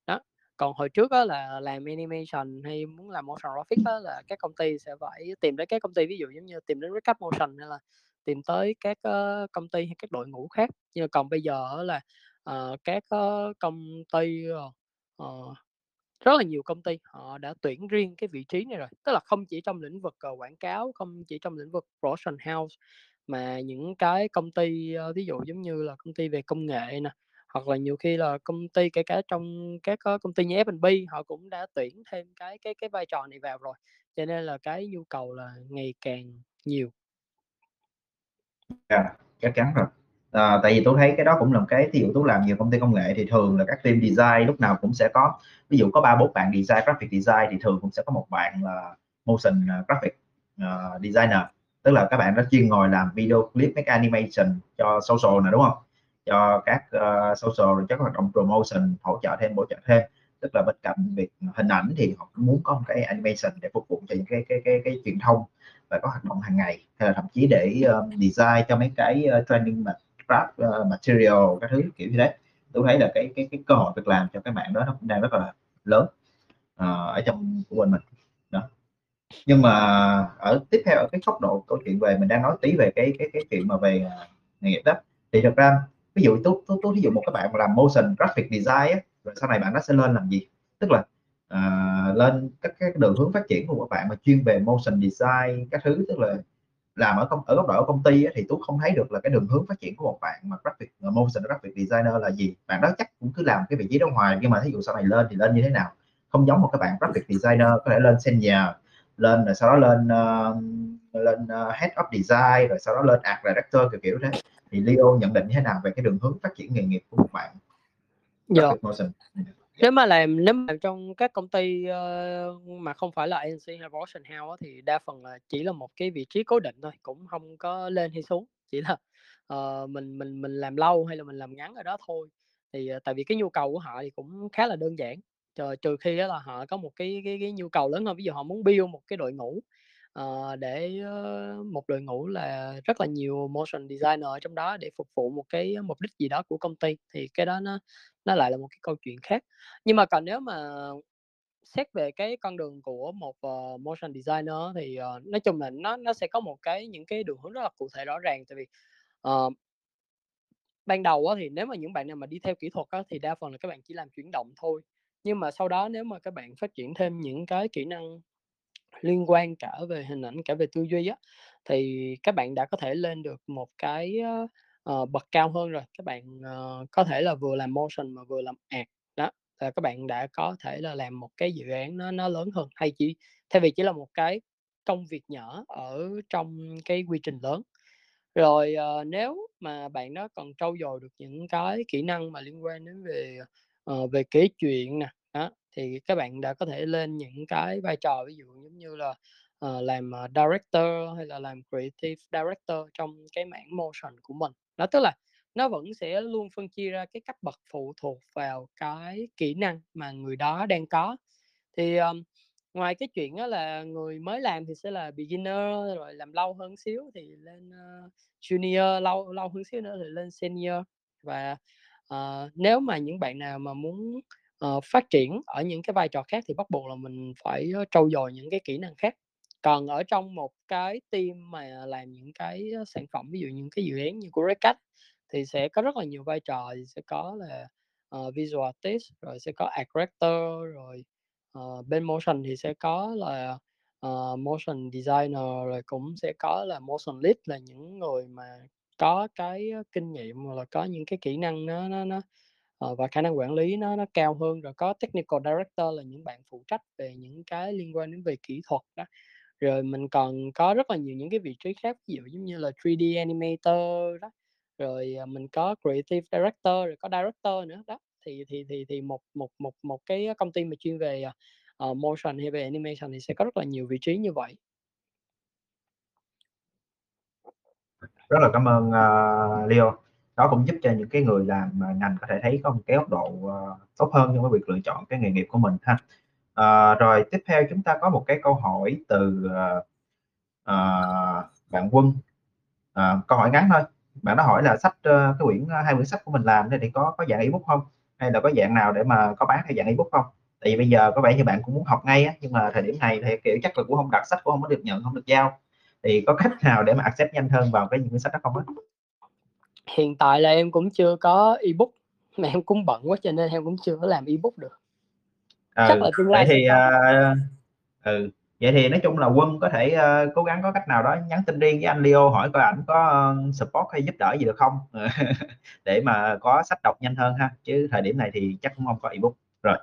Đó còn hồi trước đó là làm animation hay muốn làm motion graphic đó là các công ty sẽ phải tìm đến các công ty ví dụ giống như tìm đến Recap Motion hay là tìm tới các uh, công ty hay các đội ngũ khác. Nhưng còn bây giờ là uh, các uh, công ty uh, rất là nhiều công ty họ đã tuyển riêng cái vị trí này rồi. Tức là không chỉ trong lĩnh vực uh, quảng cáo không chỉ trong lĩnh vực production house mà những cái công ty ờ, uh, ví dụ giống như là công ty về công nghệ nè hoặc là nhiều khi là công ty kể cả trong các công ty như F&B họ cũng đã tuyển thêm cái cái cái vai trò này vào rồi. Cho nên là cái nhu cầu là ngày càng nhiều. Yeah, chắc chắn rồi à, tại vì tôi thấy cái đó cũng là một cái ví dụ tôi làm nhiều công ty công nghệ thì thường là các team design lúc nào cũng sẽ có ví dụ có ba bốn bạn design graphic design thì thường cũng sẽ có một bạn là motion ờ, graphic uh, designer. Tức là các bạn đó chuyên ngồi làm video clip make animation cho social này đúng không? Cho các uh, social rồi các hoạt động promotion hỗ trợ thêm bổ trợ thêm. Tức là bên cạnh việc hình ảnh thì họ cũng muốn có một cái animation để phục vụ cho những cái cái cái, cái truyền thông và có hoạt động hàng ngày. Hay là thậm chí để um, design cho mấy cái uh, training mà craft uh, ờ, material các thứ kiểu như thế. Tôi thấy là cái cái cái cơ hội việc làm cho cái mạng đó nó cũng đang rất là lớn uh, ở trong của bên mình. Đó. Nhưng mà ở tiếp theo ở cái góc độ câu chuyện về mình đang nói tí về cái cái cái chuyện mà về uh, nghề nghiệp đó. Thì thật ra ví dụ tôi tôi tôi ví dụ một các bạn mà làm motion graphic design á, rồi sau này bạn nó sẽ lên làm gì? Tức là uh, lên các cái đường hướng phát triển của các bạn mà chuyên về motion design các thứ tức là làm ở công ở góc độ ở công ty á, thì tôi không thấy được là cái đường hướng phát triển của một bạn mà graphic motion graphic designer là gì. Bạn đó chắc cũng cứ làm cái vị trí đó hoài nhưng mà ví dụ sau này lên thì lên như thế nào? Không giống một các bạn graphic designer có thể lên senior lên rồi sau đó lên uh, lên uh, head of design rồi sau đó lên art director kiểu kiểu thế. Thì Leo nhận định như thế nào về cái đường hướng phát triển nghề nghiệp của một bạn dạ. motion nếu mà làm nếu mà trong các công ty uh, mà không phải là agency hay production house thì đa phần là chỉ là một cái vị trí cố định thôi cũng không có lên hay xuống. Chỉ là uh, mình mình mình làm lâu hay là mình làm ngắn ở đó thôi. Thì uh, tại vì cái nhu cầu của họ thì cũng khá là đơn giản. Trừ, trừ khi đó là họ có một cái cái, cái nhu cầu lớn hơn. Ví dụ họ muốn build một cái đội ngũ uh, để uh, một đội ngũ là rất là nhiều motion designer ở trong đó để phục vụ một cái mục đích gì đó của công ty thì cái đó nó nó lại là một cái câu chuyện khác. Nhưng mà còn nếu mà xét về cái con đường của một uh, motion designer thì uh, nói chung là nó nó sẽ có một cái những cái đường hướng rất là cụ thể rõ ràng. Tại vì uh, ban đầu á, thì nếu mà những bạn nào mà đi theo kỹ thuật á, thì đa phần là các bạn chỉ làm chuyển động thôi. Nhưng mà sau đó nếu mà các bạn phát triển thêm những cái kỹ năng liên quan cả về hình ảnh cả về tư duy á thì các bạn đã có thể lên được một cái uh, bậc cao hơn rồi. Các bạn uh, có thể là vừa làm motion mà vừa làm art đó là các bạn đã có thể là làm một cái dự án nó nó lớn hơn. Hay chỉ thay vì chỉ là một cái công việc nhỏ ở trong cái quy trình lớn. Rồi uh, nếu mà bạn đó còn trau dồi được những cái kỹ năng mà liên quan đến về uh, về kể chuyện nè thì các bạn đã có thể lên những cái vai trò ví dụ giống như là uh, làm ờ, director hay là làm creative director trong cái mảng motion của mình. Đó tức là nó vẫn sẽ luôn phân chia ra cái cấp bậc phụ thuộc vào cái kỹ năng mà người đó đang có. Thì um, ngoài cái chuyện đó là người mới làm thì sẽ là beginner rồi làm lâu hơn xíu thì lên uh, junior lâu lâu hơn xíu nữa thì lên senior. Và uh, nếu mà những bạn nào mà muốn uh, phát triển ở những cái vai trò khác thì bắt buộc là mình phải ờ, trau dồi những cái kỹ năng khác. Còn ở trong một cái team mà làm những cái ờ, sản phẩm ví dụ những cái dự án như của Redcat thì sẽ có rất là nhiều vai trò thì sẽ có là uh, visual artist rồi sẽ có art director rồi uh, bên motion thì sẽ có là uh, motion designer rồi cũng sẽ có là motion lead là những người mà có cái kinh nghiệm hoặc là có những cái kỹ năng nó nó nó uh, và khả năng quản lý nó nó cao hơn. Rồi có technical director là những bạn phụ trách về những cái liên quan đến về kỹ thuật đó. Rồi mình còn có rất là nhiều những cái vị trí khác ví dụ giống như là 3D animator đó. Rồi à, mình có creative director rồi có director nữa đó. Thì thì thì thì một một một một cái công ty mà chuyên về uh, motion hay về animation thì sẽ có rất là nhiều vị trí như vậy. Rất là cảm ơn uh, Leo đó cũng giúp cho những cái người làm à, ngành có thể thấy có một cái góc độ uh, tốt hơn trong cái việc lựa chọn cái nghề nghiệp của mình ha uh, rồi tiếp theo chúng ta có một cái câu hỏi từ uh, uh, bạn Quân. uh, câu hỏi ngắn thôi. Bạn đã hỏi là sách uh, cái quyển hai quyển sách của mình làm thì có có dạng ebook không? Hay là có dạng nào để mà có bán hay dạng ebook không? Tại vì bây giờ có vẻ như bạn cũng muốn học ngay á, nhưng mà thời điểm này thì kiểu chắc là cũng không đặt sách cũng không có được nhận không được giao. Thì có cách nào để mà accept nhanh hơn vào cái những quyển sách đó không á? Hiện tại là em cũng chưa có ebook mà em cũng bận quá cho nên em cũng chưa có làm ebook được. Chắc ừ, là tương lai vậy thì uh, ừ vậy thì nói chung là quân có thể uh, cố gắng có cách nào đó nhắn tin riêng với anh Leo hỏi coi ảnh có uh, support hay giúp đỡ gì được không? <laughs> Để mà có sách đọc nhanh hơn ha chứ thời điểm này thì chắc cũng không có ebook. Rồi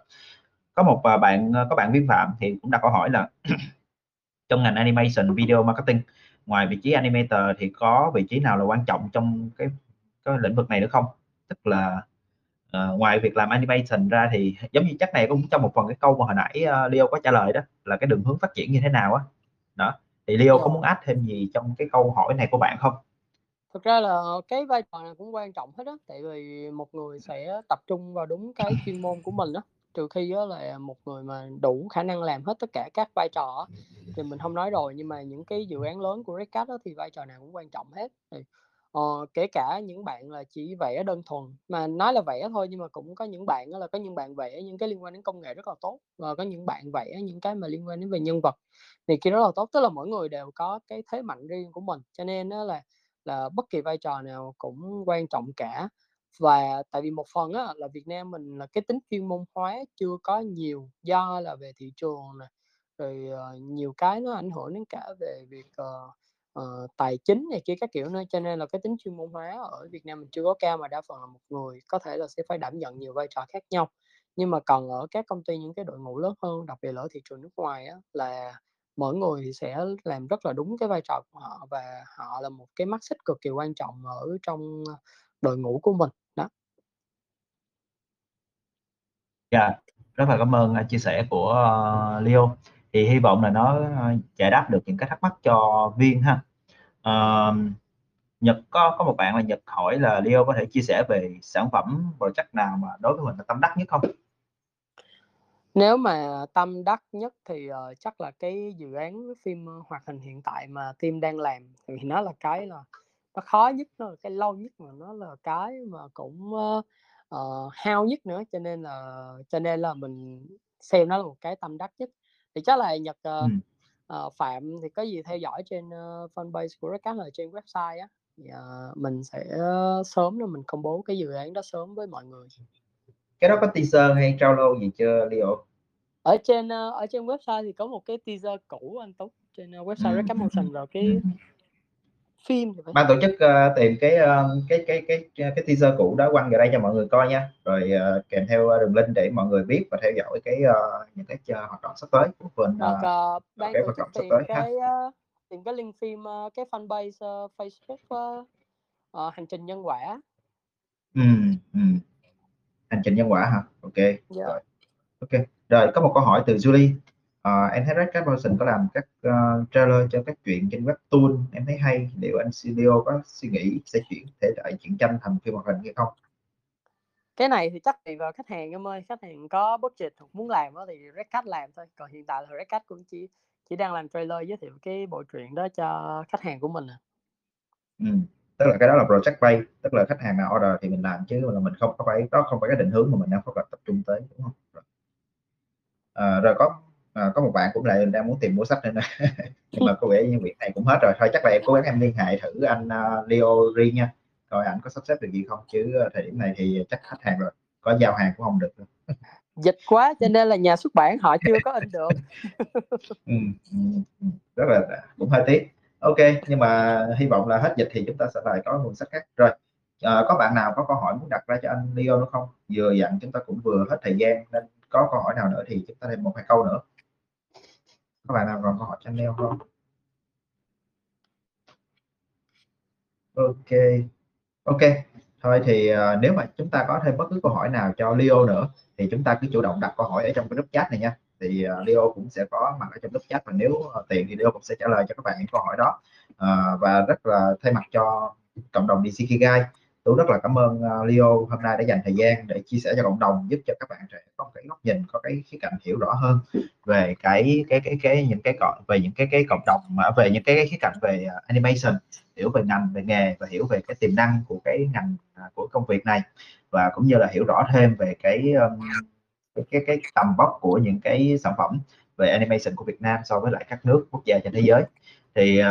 có một uh, bạn có bạn vi phạm thì cũng đặt câu hỏi là <clears throat> trong ngành animation video marketing ngoài vị trí animator thì có vị trí nào là quan trọng trong cái cái lĩnh vực này nữa không tức là uh, ngoài việc làm animation ra thì giống như chắc này cũng trong một phần cái câu mà hồi nãy uh, Leo có trả lời đó là cái đường hướng phát triển như thế nào á đó. thì Leo có muốn add thêm gì trong cái câu hỏi này của bạn không Thực ra là cái vai trò nào cũng quan trọng hết á, tại vì một người sẽ tập trung vào đúng cái chuyên môn của mình á, trừ khi á là một người mà đủ khả năng làm hết tất cả các vai trò thì mình hông nói rồi, nhưng mà những cái dự án lớn của Red Cat á thì vai trò nào cũng quan trọng hết. Thì, ờ, kể cả những bạn là chỉ vẽ đơn thuần, mà nói là vẽ thôi nhưng mà cũng có những bạn á là có những bạn vẽ những cái liên quan đến công nghệ rất là tốt, và có những bạn vẽ những cái mà liên quan đến về nhân vật thì kia rất là tốt. Tức là mỗi người đều có cái thế mạnh riêng của mình, cho nên đó là là bất kỳ vai trò nào cũng quan trọng cả. Và tại vì một phần á là Việt Nam mình là cái tính chuyên môn hóa chưa có nhiều, do là về thị trường này rồi, uh, nhiều cái nó ảnh hưởng đến cả về việc, uh, Ờ, tài chính này kia các kiểu nữa, cho nên là cái tính chuyên môn hóa ở Việt Nam mình chưa có cao, mà đa phần là một người có thể là sẽ phải đảm nhận nhiều vai trò khác nhau. Nhưng mà còn ở các công ty, những cái đội ngũ lớn hơn, đặc biệt là ở thị trường nước ngoài á, là mỗi người thì sẽ làm rất là đúng cái vai trò của họ, và họ là một cái mắt xích cực kỳ quan trọng ở trong, đội ngũ của mình, đó. Yeah, rất là cảm ơn, à, chia sẻ của, ờ, Leo. Thì hy vọng là nó, ờ, giải đáp được những cái thắc mắc cho Viên ha. Ờm, Nhật có có một bạn là Nhật hỏi là Leo có thể chia sẻ về sản phẩm project nào mà đối với mình là tâm đắc nhất không? Nếu mà tâm đắc nhất thì, ờ, chắc là cái dự án phim, ơ, hoạt hình hiện tại mà team đang làm, vì nó là cái là nó khó nhất, nó là cái lâu nhất, mà nó là cái mà cũng, ơ, ờ, hao nhất nữa, cho nên là cho nên là mình xem nó là một cái tâm đắc nhất. Thì chắc là Nhật, ờ, Ừm. Ờ, Phạm thì có gì theo dõi trên, ơ, fanpage của Red Cat là trên website á, thì, ờ, mình sẽ sớm nữa mình công bố cái dự án đó sớm với mọi người. Cái đó có teaser hay trailer gì chưa Leo? Ở trên, ơ, ở trên website thì có một cái teaser cũ anh Tú, trên, ơ, website Red Ừm, Cat ừm, Motion rồi cái ừm. Phim thì phải. Ban tổ chức, ơ, tìm cái, ơ, cái cái cái cái teaser cũ đó quăng vào đây cho mọi người coi nha, rồi, ờ, kèm theo, đường link để mọi người biết và theo dõi cái, ơ, những cái ch hoạt động sắp tới của Hoặc, ờ, ờ, ờ, ban cái tổ chức tìm tới ha. cái, ơ, tìm cái link phim, ơ, cái fanpage, ơ, Facebook, ơ, ờ, Hành Trình Nhân Quả. Ừm, ừm. Hành Trình Nhân Quả hả? Kê, Yeah. rồi. Ô kê. Rồi có một câu hỏi từ Julie, ờ, "Em thấy Red Motion có làm các, ơ, trailer cho các truyện trên webtoon, em thấy hay, liệu anh s Leo có suy nghĩ sẽ chuyển thể loại truyện tranh thành phim hoạt hình hay không?" Cái này thì chắc tùy vào khách hàng em ơi, khách hàng có budget hoặc muốn làm á thì Red Cat làm thôi, còn hiện tại là Red Cat cũng chỉ chỉ đang làm trailer giới thiệu cái bộ truyện đó cho khách hàng của mình à. Ừm, tức là cái đó là project base, tức là khách hàng nào order thì mình làm chứ là mình không có phải đó không phải cái định hướng mà mình đang là tập trung tới, đúng hông? Rồi. Ờ, rồi có, ờ, có một bạn cũng lại đang muốn tìm mua sách nè, <laughs> nhưng mà có vẻ như việc này cũng hết rồi, thôi chắc là em cố gắng em liên hệ thử anh, a, Leo riêng nha, coi ảnh có sắp xếp được gì không, chứ, ơ, thời điểm này thì chắc hết hàng rồi, có giao hàng cũng hông được nữa. <laughs> Dịch quá cho nên là nhà xuất bản họ chưa có in được. Ừm, ừm, ừm, rất là cũng hơi tiếc. Kê, nhưng mà hy vọng là hết dịch thì chúng ta sẽ lại có nguồn sách khác. Rồi, ờ, có bạn nào có câu hỏi muốn đặt ra cho anh Leo nữa không? Vừa dặn chúng ta cũng vừa hết thời gian nên có câu hỏi nào nữa thì chúng ta thêm 1-2 câu nữa các bạn nào còn họ hỏi không? ok ok thôi thì, uh, nếu mà chúng ta có thêm bất cứ câu hỏi nào cho Leo nữa thì chúng ta cứ chủ động đặt câu hỏi ở trong cái group chat này nha, thì, uh, Leo cũng sẽ có mặt ở trong group chat và nếu, uh, tiện thì Leo cũng sẽ trả lời cho các bạn những câu hỏi đó. uh, và rất là thay mặt cho cộng đồng DC Ikigai, Tú rất là cảm ơn, ờ, Leo hôm nay đã dành thời gian để chia sẻ cho cộng đồng, giúp cho các bạn trẻ có cái góc nhìn, có cái khía cạnh hiểu rõ hơn về cái cái cái cái những cái cọ về những cái cái cộng đồng mà về những cái khía cạnh về, ờ, animation, hiểu về ngành, về nghề và hiểu về cái tiềm năng của cái ngành, à, của công việc này. Và cũng như là hiểu rõ thêm về cái, cái cái cái tầm vóc của những cái sản phẩm về animation của Việt Nam so với lại các nước quốc gia trên thế giới thì uh,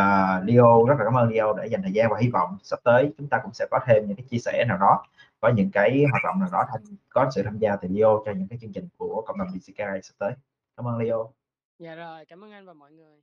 Leo rất là cảm ơn Leo đã dành thời gian và hy vọng sắp tới chúng ta cũng sẽ có thêm những cái chia sẻ nào đó có những cái hoạt động nào đó có sự tham gia từ Leo cho những cái chương trình của cộng đồng DCK sắp tới cảm ơn Leo dạ rồi cảm ơn anh và mọi người